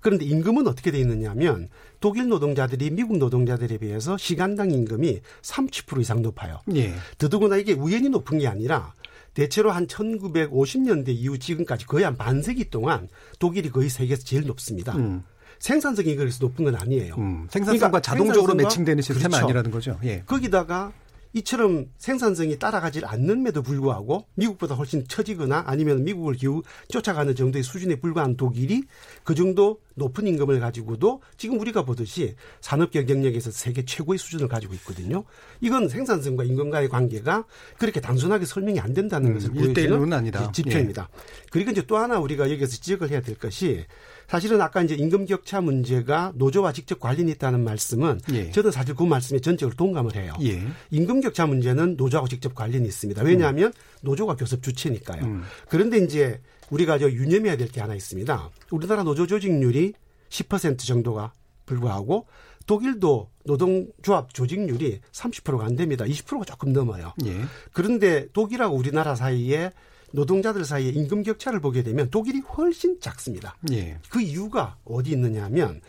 그런데 임금은 어떻게 돼 있느냐 하면 독일 노동자들이 미국 노동자들에 비해서 시간당 임금이 30% 이상 높아요. 예. 더더구나 이게 우연히 높은 게 아니라 대체로 한 1950년대 이후 지금까지 거의 한 반세기 동안 독일이 거의 세계에서 제일 높습니다. 음. 생산성이 그래서 높은 건 아니에요. 음.
생산성과 그러니까 자동적으로 생산성과 매칭되는 시스템은 그렇죠. 아니라는 거죠. 예.
거기다가 이처럼 생산성이 따라가질 않는데도 불구하고 미국보다 훨씬 처지거나 아니면 미국을 기우 쫓아가는 정도의 수준에 불과한 독일이 그 정도 높은 임금을 가지고도 지금 우리가 보듯이 산업 경쟁력에서 세계 최고의 수준을 가지고 있거든요. 이건 생산성과 임금과의 관계가 그렇게 단순하게 설명이 안 된다는 음, 것을 보여주는 아니다. 지표입니다. 예. 그리고 이제 또 하나 우리가 여기서 지적을 해야 될 것이 사실은 아까 이제 임금 격차 문제가 노조와 직접 관련이 있다는 말씀은 예. 저도 사실 그 말씀에 전적으로 동감을 해요. 예. 임금 격차 문제는 노조하고 직접 관련이 있습니다. 왜냐하면 음. 노조가 교섭 주체니까요. 음. 그런데 이제 우리가 저 유념해야 될 게 하나 있습니다. 우리나라 노조 조직률이 10% 정도가 불과하고 독일도 노동조합 조직률이 30%가 안 됩니다. 20%가 조금 넘어요. 예. 그런데 독일하고 우리나라 사이에 노동자들 사이에 임금 격차를 보게 되면 독일이 훨씬 작습니다. 예. 그 이유가 어디 있느냐 하면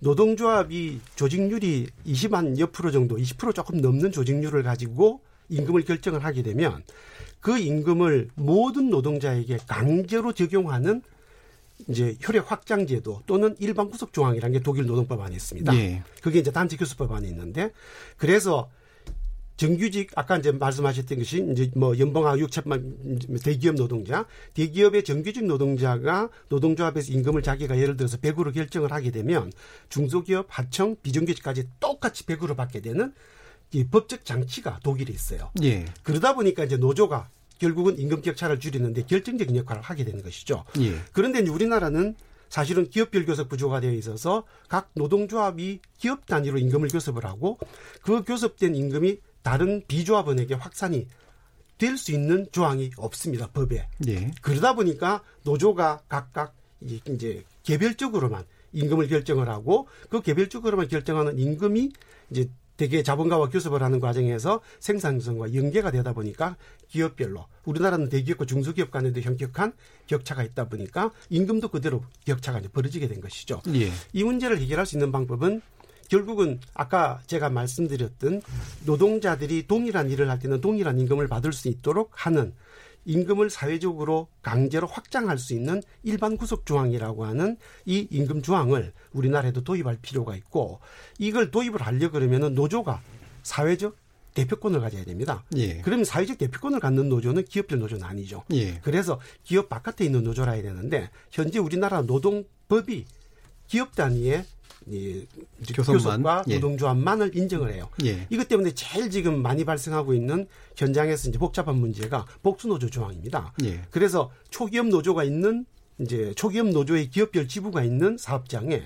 노동조합이 조직률이 20만 여 프로 정도, 20% 조금 넘는 조직률을 가지고 임금을 결정을 하게 되면 그 임금을 모든 노동자에게 강제로 적용하는 이제 효력 확장 제도 또는 일반 구속 조항이라는 게 독일 노동법 안에 있습니다. 예. 그게 이제 단체 교수법 안에 있는데 그래서 정규직 아까 이제 말씀하셨던 것이 이제 뭐 연봉하고 육천만 대기업 노동자, 대기업의 정규직 노동자가 노동조합에서 임금을 자기가 예를 들어서 100으로 결정을 하게 되면 중소기업, 하청, 비정규직까지 똑같이 100으로 받게 되는 이 법적 장치가 독일에 있어요. 예. 그러다 보니까 이제 노조가 결국은 임금 격차를 줄이는데 결정적인 역할을 하게 되는 것이죠. 예. 그런데 우리나라는 사실은 기업별 교섭 구조가 되어 있어서 각 노동조합이 기업 단위로 임금을 교섭을 하고 그 교섭된 임금이 다른 비조합원에게 확산이 될 수 있는 조항이 없습니다 법에. 예. 그러다 보니까 노조가 각각 이제 개별적으로만 임금을 결정을 하고 그 개별적으로만 결정하는 임금이 이제 대개 자본가와 교섭을 하는 과정에서 생산성과 연계가 되다 보니까 기업별로 우리나라는 대기업과 중소기업 간에도 현격한 격차가 있다 보니까 임금도 그대로 격차가 벌어지게 된 것이죠. 예. 이 문제를 해결할 수 있는 방법은 결국은 아까 제가 말씀드렸던 노동자들이 동일한 일을 할 때는 동일한 임금을 받을 수 있도록 하는 임금을 사회적으로 강제로 확장할 수 있는 일반 구속 조항이라고 하는 이 임금 조항을 우리나라에도 도입할 필요가 있고 이걸 도입을 하려 그러면은 노조가 사회적 대표권을 가져야 됩니다. 예. 그러면 사회적 대표권을 갖는 노조는 기업별 노조는 아니죠. 예. 그래서 기업 바깥에 있는 노조라 해야 되는데 현재 우리나라 노동법이 기업 단위의 이 교섭과 예. 노동조합만을 인정을 해요. 예. 이것 때문에 제일 지금 많이 발생하고 있는 현장에서 이제 복잡한 문제가 복수노조 조항입니다. 예. 그래서 초기업 노조가 있는 이제 초기업 노조의 기업별 지부가 있는 사업장에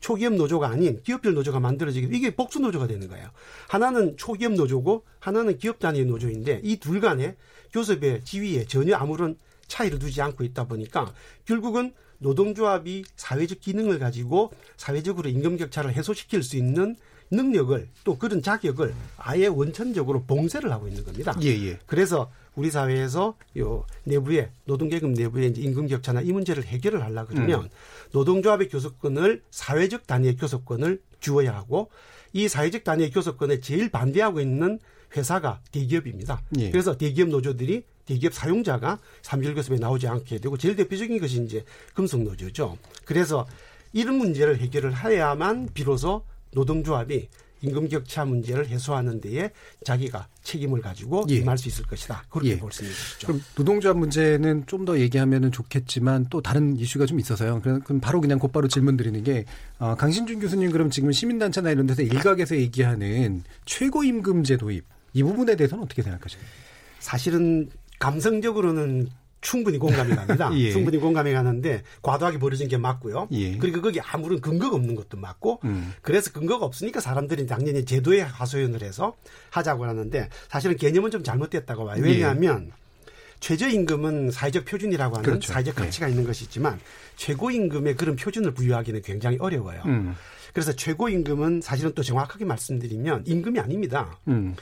초기업 노조가 아닌 기업별 노조가 만들어지게 이게 복수 노조가 되는 거예요. 하나는 초기업 노조고 하나는 기업 단위의 노조인데 이 둘 간의 교섭의 지위에 전혀 아무런 차이를 두지 않고 있다 보니까 결국은 노동조합이 사회적 기능을 가지고 사회적으로 임금 격차를 해소시킬 수 있는 능력을 또 그런 자격을 아예 원천적으로 봉쇄를 하고 있는 겁니다. 예, 예. 그래서 우리 사회에서 요 내부에 노동계급 내부의 이제 임금 격차나 이 문제를 해결을 하려 그러면 음. 노동조합의 교섭권을 사회적 단위의 교섭권을 주어야 하고 이 사회적 단위 교섭권에 제일 반대하고 있는 회사가 대기업입니다.
예.
그래서 대기업 노조들이 대기업 사용자가 3개월 교섭에 나오지 않게 되고 제일 대표적인 것이 이제 금속 노조죠. 그래서 이런 문제를 해결을 해야만 비로소 노동조합이 임금 격차 문제를 해소하는 데에 자기가 책임을 가지고
예.
임할 수 있을 것이다. 그렇게
예.
볼수 있는 것이죠.
그럼 노동조합 문제는 좀 더 얘기하면 좋겠지만 또 다른 이슈가 좀 있어서요. 그럼 바로 그냥 곧바로 질문 드리는 게 어, 강신준 교수님 그럼 지금 시민단체나 이런 데서 일각에서 얘기하는 최고임금제 도입 이 부분에 대해서는 어떻게 생각하십니까?
사실은 감성적으로는 충분히 공감이 갑니다. (laughs)
예.
충분히 공감이 가는데 과도하게 벌어진 게 맞고요.
예.
그리고 거기 아무런 근거가 없는 것도 맞고
음.
그래서 근거가 없으니까 사람들이 당연히 제도에 하소연을 해서 하자고 하는데 사실은 개념은 좀 잘못됐다고 봐요. 왜냐하면 최저임금은 사회적 표준이라고 하는
그렇죠.
사회적 가치가 있는 것이지만 최고임금에 그런 표준을 부여하기는 굉장히 어려워요.
음.
그래서 최고임금은 사실은 또 정확하게 말씀드리면 임금이 아닙니다.
음.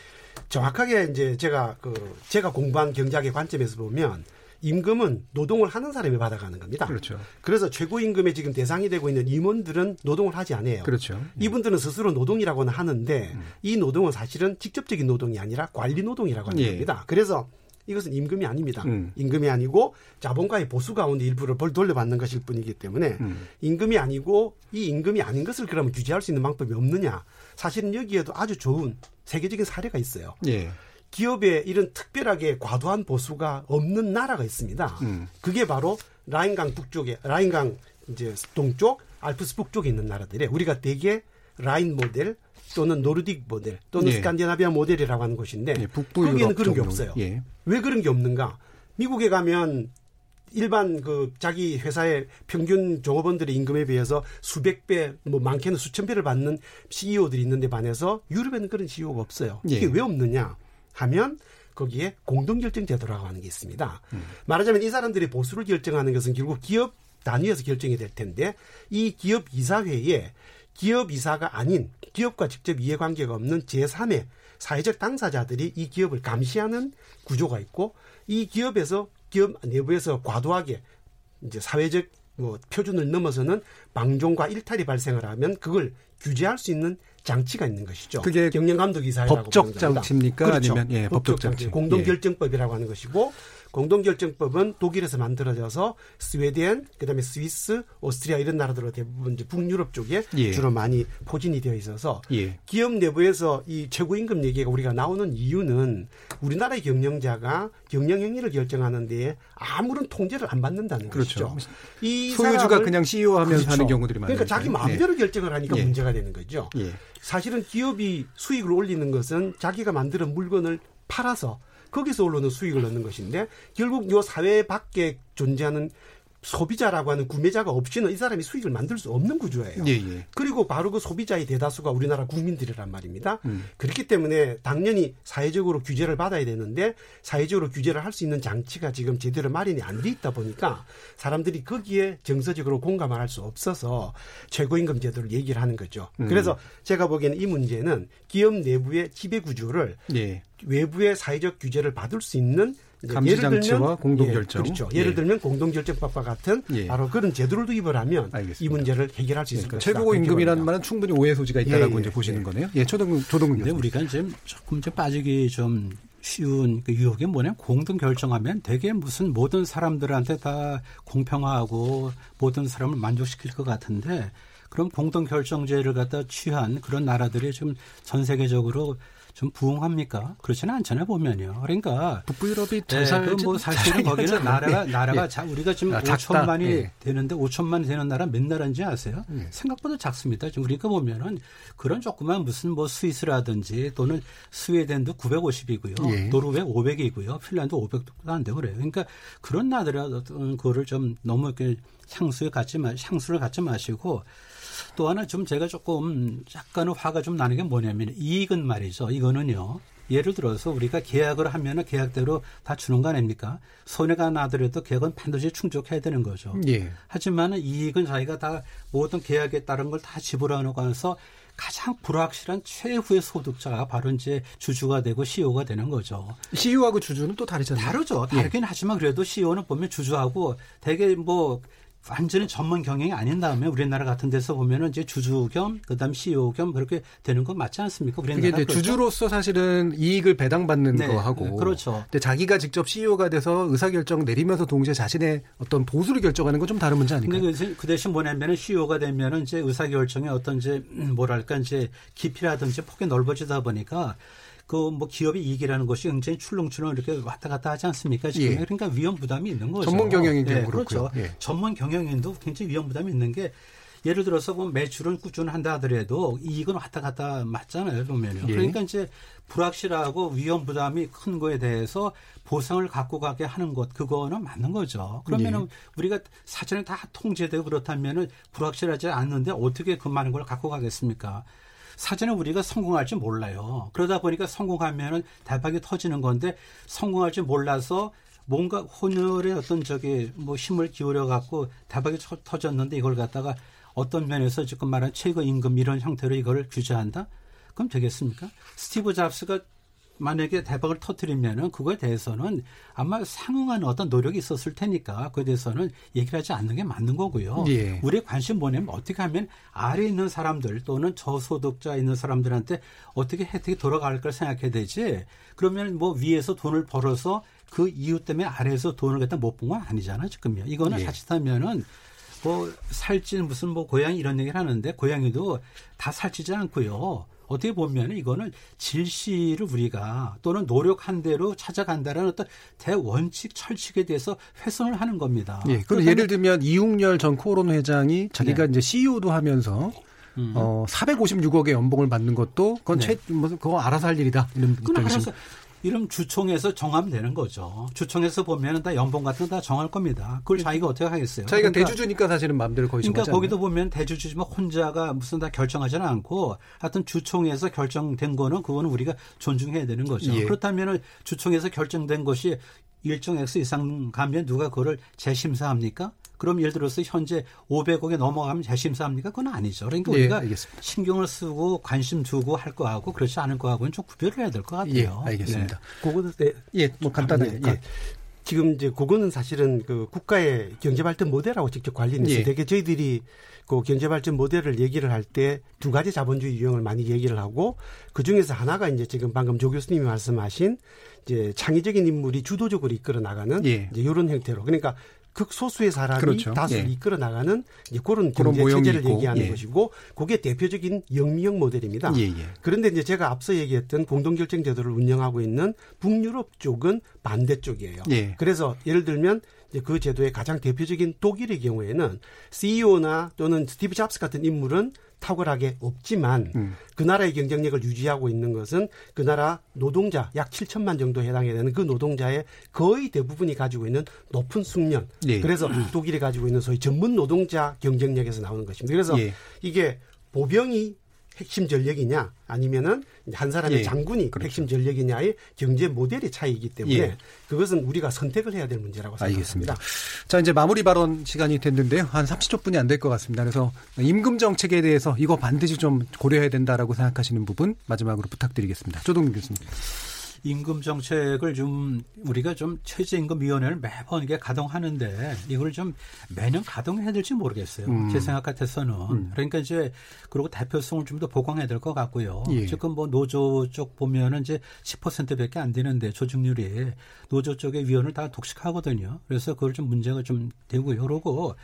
정확하게 이제 제가 그 제가 공부한 경제학의 관점에서 보면 임금은 노동을 하는 사람이 받아가는 겁니다.
그렇죠.
그래서 최고 임금에 지금 대상이 되고 있는 임원들은 노동을 하지 않아요.
그렇죠.
이분들은 스스로 노동이라고는 하는데 이 노동은 사실은 직접적인 노동이 아니라 관리 노동이라고 하는
예.
겁니다. 그래서 이것은 임금이 아닙니다.
음.
임금이 아니고 자본가의 보수 가운데 일부를 벌 돌려받는 것일 뿐이기 때문에
음.
임금이 아니고 이 임금이 아닌 것을 그러면 규제할 수 있는 방법이 없느냐? 사실은 여기에도 아주 좋은 세계적인 사례가 있어요.
예.
기업에 이런 특별하게 과도한 보수가 없는 나라가 있습니다.
음.
그게 바로 라인강 북쪽에 라인강 이제 동쪽 알프스 북쪽에 있는 나라들에 우리가 대개 라인 모델 또는 노르딕 모델 또는
예.
스칸디나비아 모델이라고 하는 곳인데
예, 북부
거기에는 그런 게. 없어요.
예.
왜 그런 게 없는가? 미국에 가면 일반 그 자기 회사의 평균 종업원들의 임금에 비해서 수백 배, 뭐 많게는 수천 배를 받는 CEO들이 있는데 반해서 유럽에는 그런 CEO가 없어요. 이게
예.
왜 없느냐 하면 거기에 공동결정 제도라고 하는 게 있습니다.
음.
말하자면 이 사람들이 보수를 결정하는 것은 결국 기업 단위에서 결정이 될 텐데 이 기업 이사회에 기업 이사가 아닌 기업과 직접 이해관계가 없는 제3의 사회적 당사자들이 이 기업을 감시하는 구조가 있고 이 기업에서 기업 내부에서 과도하게 이제 사회적 뭐 표준을 넘어서는 방종과 일탈이 발생을 하면 그걸 규제할 수 있는 장치가 있는 것이죠.
그게
경영 감독 이사회라고
법적. 장치입니까?
그렇죠.
아니면 예, 법적 장치.
공동결정법이라고 하는 것이고 공동결정법은 독일에서 만들어져서 스웨덴, 그다음에 스위스, 오스트리아 이런 나라들로 대부분 이제 북유럽 쪽에
예.
주로 많이 포진이 되어 있어서
예.
기업 내부에서 이 최고임금 얘기가 우리가 나오는 이유는 우리나라의 경영자가 경영 행위를 결정하는 데에 아무런 통제를 안 받는다는
그렇죠.
것이죠. 이
소유주가 그냥 CEO 하면서
그렇죠.
하는 경우들이 많아요.
그러니까 자기 마음대로 결정을 하니까
예.
문제가 되는 거죠.
예.
사실은 기업이 수익을 올리는 것은 자기가 만드는 물건을 팔아서 거기서 올라오는 수익을 얻는 것인데 결국 요 사회 밖에 존재하는 소비자라고 하는 구매자가 없이는 이 사람이 수익을 만들 수 없는 구조예요.
예, 예.
그리고 바로 그 소비자의 대다수가 우리나라 국민들이란 말입니다.
음.
그렇기 때문에 당연히 사회적으로 규제를 받아야 되는데 사회적으로 규제를 할 수 있는 장치가 지금 제대로 마련이 안 돼 있다 보니까 사람들이 거기에 정서적으로 공감을 할 수 없어서 최고임금 제도를 얘기를 하는 거죠.
음.
그래서 제가 보기에는 이 문제는 기업 내부의 지배 구조를
예.
외부의 사회적 규제를 받을 수 있는
감시
예를 들면
장치와 공동결정.
예, 그렇죠.
예.
예를 들면 공동결정법과 같은
예.
바로 그런 제도를 도입을 하면
알겠습니다.
이 문제를 해결할 수 있을
그러니까
것이다.
최고 임금이라는 말은 충분히 오해 소지가 있다라고
예, 예,
이제 보시는
예.
거네요. 예, 초등 조동
근데 우리가 이제 조금 이제 빠지기 좀 쉬운 그 유혹이 뭐냐면 공동 결정하면 되게 무슨 모든 사람들한테 다 공평하고 모든 사람을 만족시킬 것 같은데 그럼 공동 결정제를 갖다 취한 그런 나라들이 지금 전 세계적으로 좀 부흥합니까? 그렇지는 않잖아요 보면요. 그러니까
북부 유럽이
네,
잘 살지
그뭐 사실은 거기는. 나라가
예.
나라가
예.
자, 우리가 지금
아, 작다.
5천만이
예.
되는데 5천만 되는 나라 몇 나라인지 아세요?
예.
생각보다 작습니다. 지금 우리가 보면은 그런 조그만 무슨 뭐 스위스라든지 또는 스웨덴도 950이고요.
예.
노르웨이 500이고요. 핀란드 500도 안 되고 그래요. 그러니까 그런 나라들의 어떤 거를 좀 너무 이렇게 향수에 갖지 마, 향수를 갖지 마시고 또 하나 좀 제가 조금 약간은 화가 좀 나는 게 뭐냐면 이익은 말이죠. 이거는요. 예를 들어서 우리가 계약을 하면은 계약대로 다 주는 거 아닙니까? 손해가 나더라도 계약은 반드시 충족해야 되는 거죠.
예.
하지만은 이익은 자기가 다 모든 계약에 따른 걸 다 지불하고 나서 가장 불확실한 최후의 소득자가 바로 이제 주주가 되고 CEO가 되는 거죠.
CEO하고 주주는 또 다르잖아요.
다르죠.
예.
다르긴 하지만 그래도 CEO는 보면 주주하고 되게 뭐 완전히 전문 경영이 아닌 다음에 우리나라 같은 데서 보면은 이제 주주 겸 그다음 CEO 겸 그렇게 되는 거 맞지 않습니까?
그게 이제 그렇죠? 주주로서 사실은 이익을 배당받는
네,
거 하고
그렇죠.
근데 자기가 직접 CEO가 돼서 의사 결정 내리면서 동시에 자신의 어떤 보수를 결정하는 건 좀 다른 문제 아닌가요?
근데 그 대신 뭐냐면은 CEO가 되면은 이제 의사 결정에 어떤 이제 음, 뭐랄까 이제 깊이라든지 폭이 넓어지다 보니까 그 뭐 기업의 이익이라는 것이 굉장히 출렁출렁 이렇게 왔다 갔다 하지 않습니까? 지금
예.
그러니까 위험 부담이 있는 거죠.
전문 경영인
예,
경우 그렇고요.
그렇죠.
예.
전문 경영인도 굉장히 위험 부담이 있는 게 예를 들어서 뭐 매출은 꾸준한다 하더라도 이익은 왔다 갔다 맞잖아요 보면요.
예.
그러니까 이제 불확실하고 위험 부담이 큰 거에 대해서 보상을 갖고 가게 하는 것 그거는 맞는 거죠. 그러면은
예.
우리가 사전에 다 통제되고 그렇다면은 불확실하지 않는데 어떻게 그 많은 걸 갖고 가겠습니까? 사전에 우리가 성공할지 몰라요. 그러다 보니까 성공하면은 대박이 터지는 건데 성공할지 몰라서 뭔가 혼혈의 어떤 저기 뭐 힘을 기울여 갖고 대박이 터- 터졌는데 이걸 갖다가 어떤 면에서 지금 말한 최고 임금 이런 형태로 이걸 규제한다? 그럼 되겠습니까? 스티브 잡스가 만약에 대박을 터뜨리면은 그거에 대해서는 아마 상응하는 어떤 노력이 있었을 테니까 그에 대해서는 얘기를 하지 않는 게 맞는 거고요.
예.
우리의 관심 뭐냐면 어떻게 하면 아래 있는 사람들 또는 저소득자 있는 사람들한테 어떻게 혜택이 돌아갈 걸 생각해야 되지. 그러면 뭐 위에서 돈을 벌어서 그 이유 때문에 아래에서 돈을 갖다 못 본 건 아니잖아 지금요. 이거는
예.
자칫하면은 뭐 살찐 무슨 뭐 고양이 이런 얘기를 하는데 고양이도 다 살찌지 않고요. 어떻게 보면 이거는 질시를 우리가 또는 노력한 대로 찾아간다는 어떤 대원칙 철칙에 대해서 훼손을 하는 겁니다.
예. 그럼 예를 들면 이웅열 전 코오론 회장이 자기가
네.
이제 CEO도 하면서
음.
어 456억의 연봉을 받는 것도 그건
네.
최, 뭐 그거 알아서 할 일이다. 이런
그건? 알아서 이런 주총에서 정하면 되는 거죠. 주총에서 보면은 다 연봉 같은 거 다 정할 겁니다. 그걸 자기가 어떻게 하겠어요?
자기가
그러니까
대주주니까 사실은 마음대로 거의
그러니까 거기도 보면 대주주지만 혼자가 무슨 다 결정하지는 않고 하여튼 주총에서 결정된 거는 그거는 우리가 존중해야 되는 거죠.
예.
그렇다면은 주총에서 결정된 것이 일정 액수 이상 가면 누가 그거를 재심사합니까? 그럼 예를 들어서 현재 500억에 넘어가면 재심사합니까? 그건 아니죠. 그러니까
예,
우리가
알겠습니다.
신경을 쓰고 관심 두고 할 거하고 그렇지 않은 거하고는 좀 구별을 해야 될 것 같아요.
예, 알겠습니다.
그거는 네.
예, 뭐 간단하게.
네,
예.
지금 이제 그거는 사실은 그 국가의 경제 발전 모델하고 직접 관련이 있어요.
예.
되게 저희들이 그 경제 발전 모델을 얘기를 할 때 두 가지 자본주의 유형을 많이 얘기를 하고 그 중에서 하나가 이제 지금 방금 조 교수님이 말씀하신 이제 창의적인 인물이 주도적으로 이끌어 나가는
예.
이제 이런 형태로 그러니까 극소수의 사람이
그렇죠.
다수를
예.
이끌어 나가는 이제 그런 경제 체제를 얘기하는
예.
것이고 그게 대표적인 영미형 모델입니다.
예, 예.
그런데 이제 제가 앞서 얘기했던 공동결정 제도를 운영하고 있는 북유럽 쪽은 반대 쪽이에요.
예.
그래서 예를 들면 이제 그 제도의 가장 대표적인 독일의 경우에는 CEO나 또는 스티브 잡스 같은 인물은 탁월하게 없지만
음.
그 나라의 경쟁력을 유지하고 있는 것은 그 나라 노동자 약 7천만 정도 해당이 되는 그 노동자의 거의 대부분이 가지고 있는 높은 숙련.
예.
그래서 독일이 가지고 있는 소위 전문 노동자 경쟁력에서 나오는 것입니다. 그래서
예.
이게 보병이 핵심 전력이냐 아니면은 한 사람의
예.
장군이
그렇죠.
핵심 전력이냐의 경제 모델의 차이이기 때문에
예.
그것은 우리가 선택을 해야 될 문제라고
알겠습니다.
생각합니다.
자, 이제 마무리 발언 시간이 됐는데요. 한 30초뿐이 안 될 것 같습니다. 그래서 임금 정책에 대해서 이거 반드시 좀 고려해야 된다라고 생각하시는 부분 마지막으로 부탁드리겠습니다. 조동민 교수님.
임금 정책을 좀 우리가 좀 최저임금위원회를 매번 이게 가동하는데 이걸 좀 매년 가동해야 될지 모르겠어요.
음.
제 생각 같아서는 그러니까 이제 그리고 대표성을 좀 더 보강해야 될 것 같고요.
예.
지금 뭐 노조 쪽 보면은 이제 10%밖에 안 되는데 조직률이 노조 쪽의 위원을 다 독식하거든요. 그래서 그걸 좀 문제가 좀 되고요. 그러고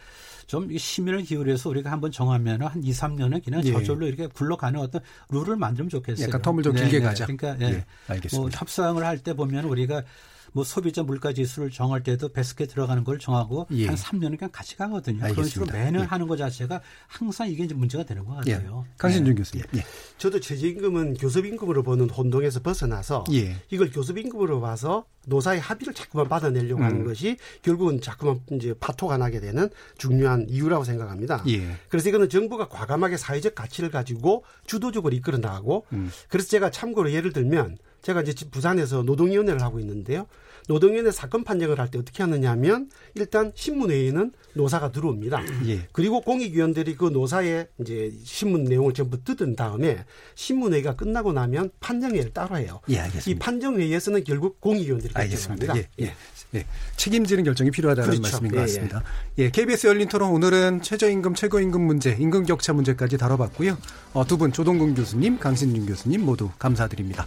좀이 시민을 기울여서 우리가 한번 정하면 한 2, 3년은 그냥
예.
저절로 이렇게 굴러가는 어떤 룰을 만들면 좋겠어요.
약간 텀을 좀
네,
길게
네.
가자.
그러니까 예.
예, 알겠습니다.
뭐 협상을 할 때 보면 우리가 뭐 소비자 물가 지수를 정할 때도 베스트에 들어가는 걸 정하고
예.
한 3년은 그냥 같이 가거든요. 그런 식으로
알겠습니다.
매년
예.
하는 것 자체가 항상 이게 이제 문제가 되는 것
예.
같아요.
강신준
네.
교수님. 예.
저도 최저임금은 교섭임금으로 보는 혼동에서 벗어나서
예.
이걸 교섭임금으로 봐서 노사의 합의를 자꾸만 받아내려고 하는
음.
것이 결국은 자꾸만 이제 파토가 나게 되는 중요한 이유라고 생각합니다.
예.
그래서 이거는 정부가 과감하게 사회적 가치를 가지고 주도적으로 이끌어 나가고
음.
그래서 제가 참고로 예를 들면 제가 이제 부산에서 노동위원회를 하고 있는데요. 노동위원회 사건 판정을 할 때 어떻게 하느냐면 일단 신문회의는 노사가 들어옵니다.
예.
그리고 공익위원들이 그 노사의 이제 신문 내용을 전부 뜯은 다음에 신문회의가 끝나고 나면 판정회의를 따로 해요.
예, 알겠습니다.
이 판정회의에서는 결국 공익위원들이. 결정합니다.
예, 예. 예. 책임지는 결정이 필요하다는
그렇죠.
말씀인 것
예,
같습니다. 예, KBS 열린 토론 오늘은 최저임금, 최고임금 문제, 임금 격차 문제까지 다뤄봤고요. 어, 두분 조동근 교수님, 강신준 교수님 모두 감사드립니다.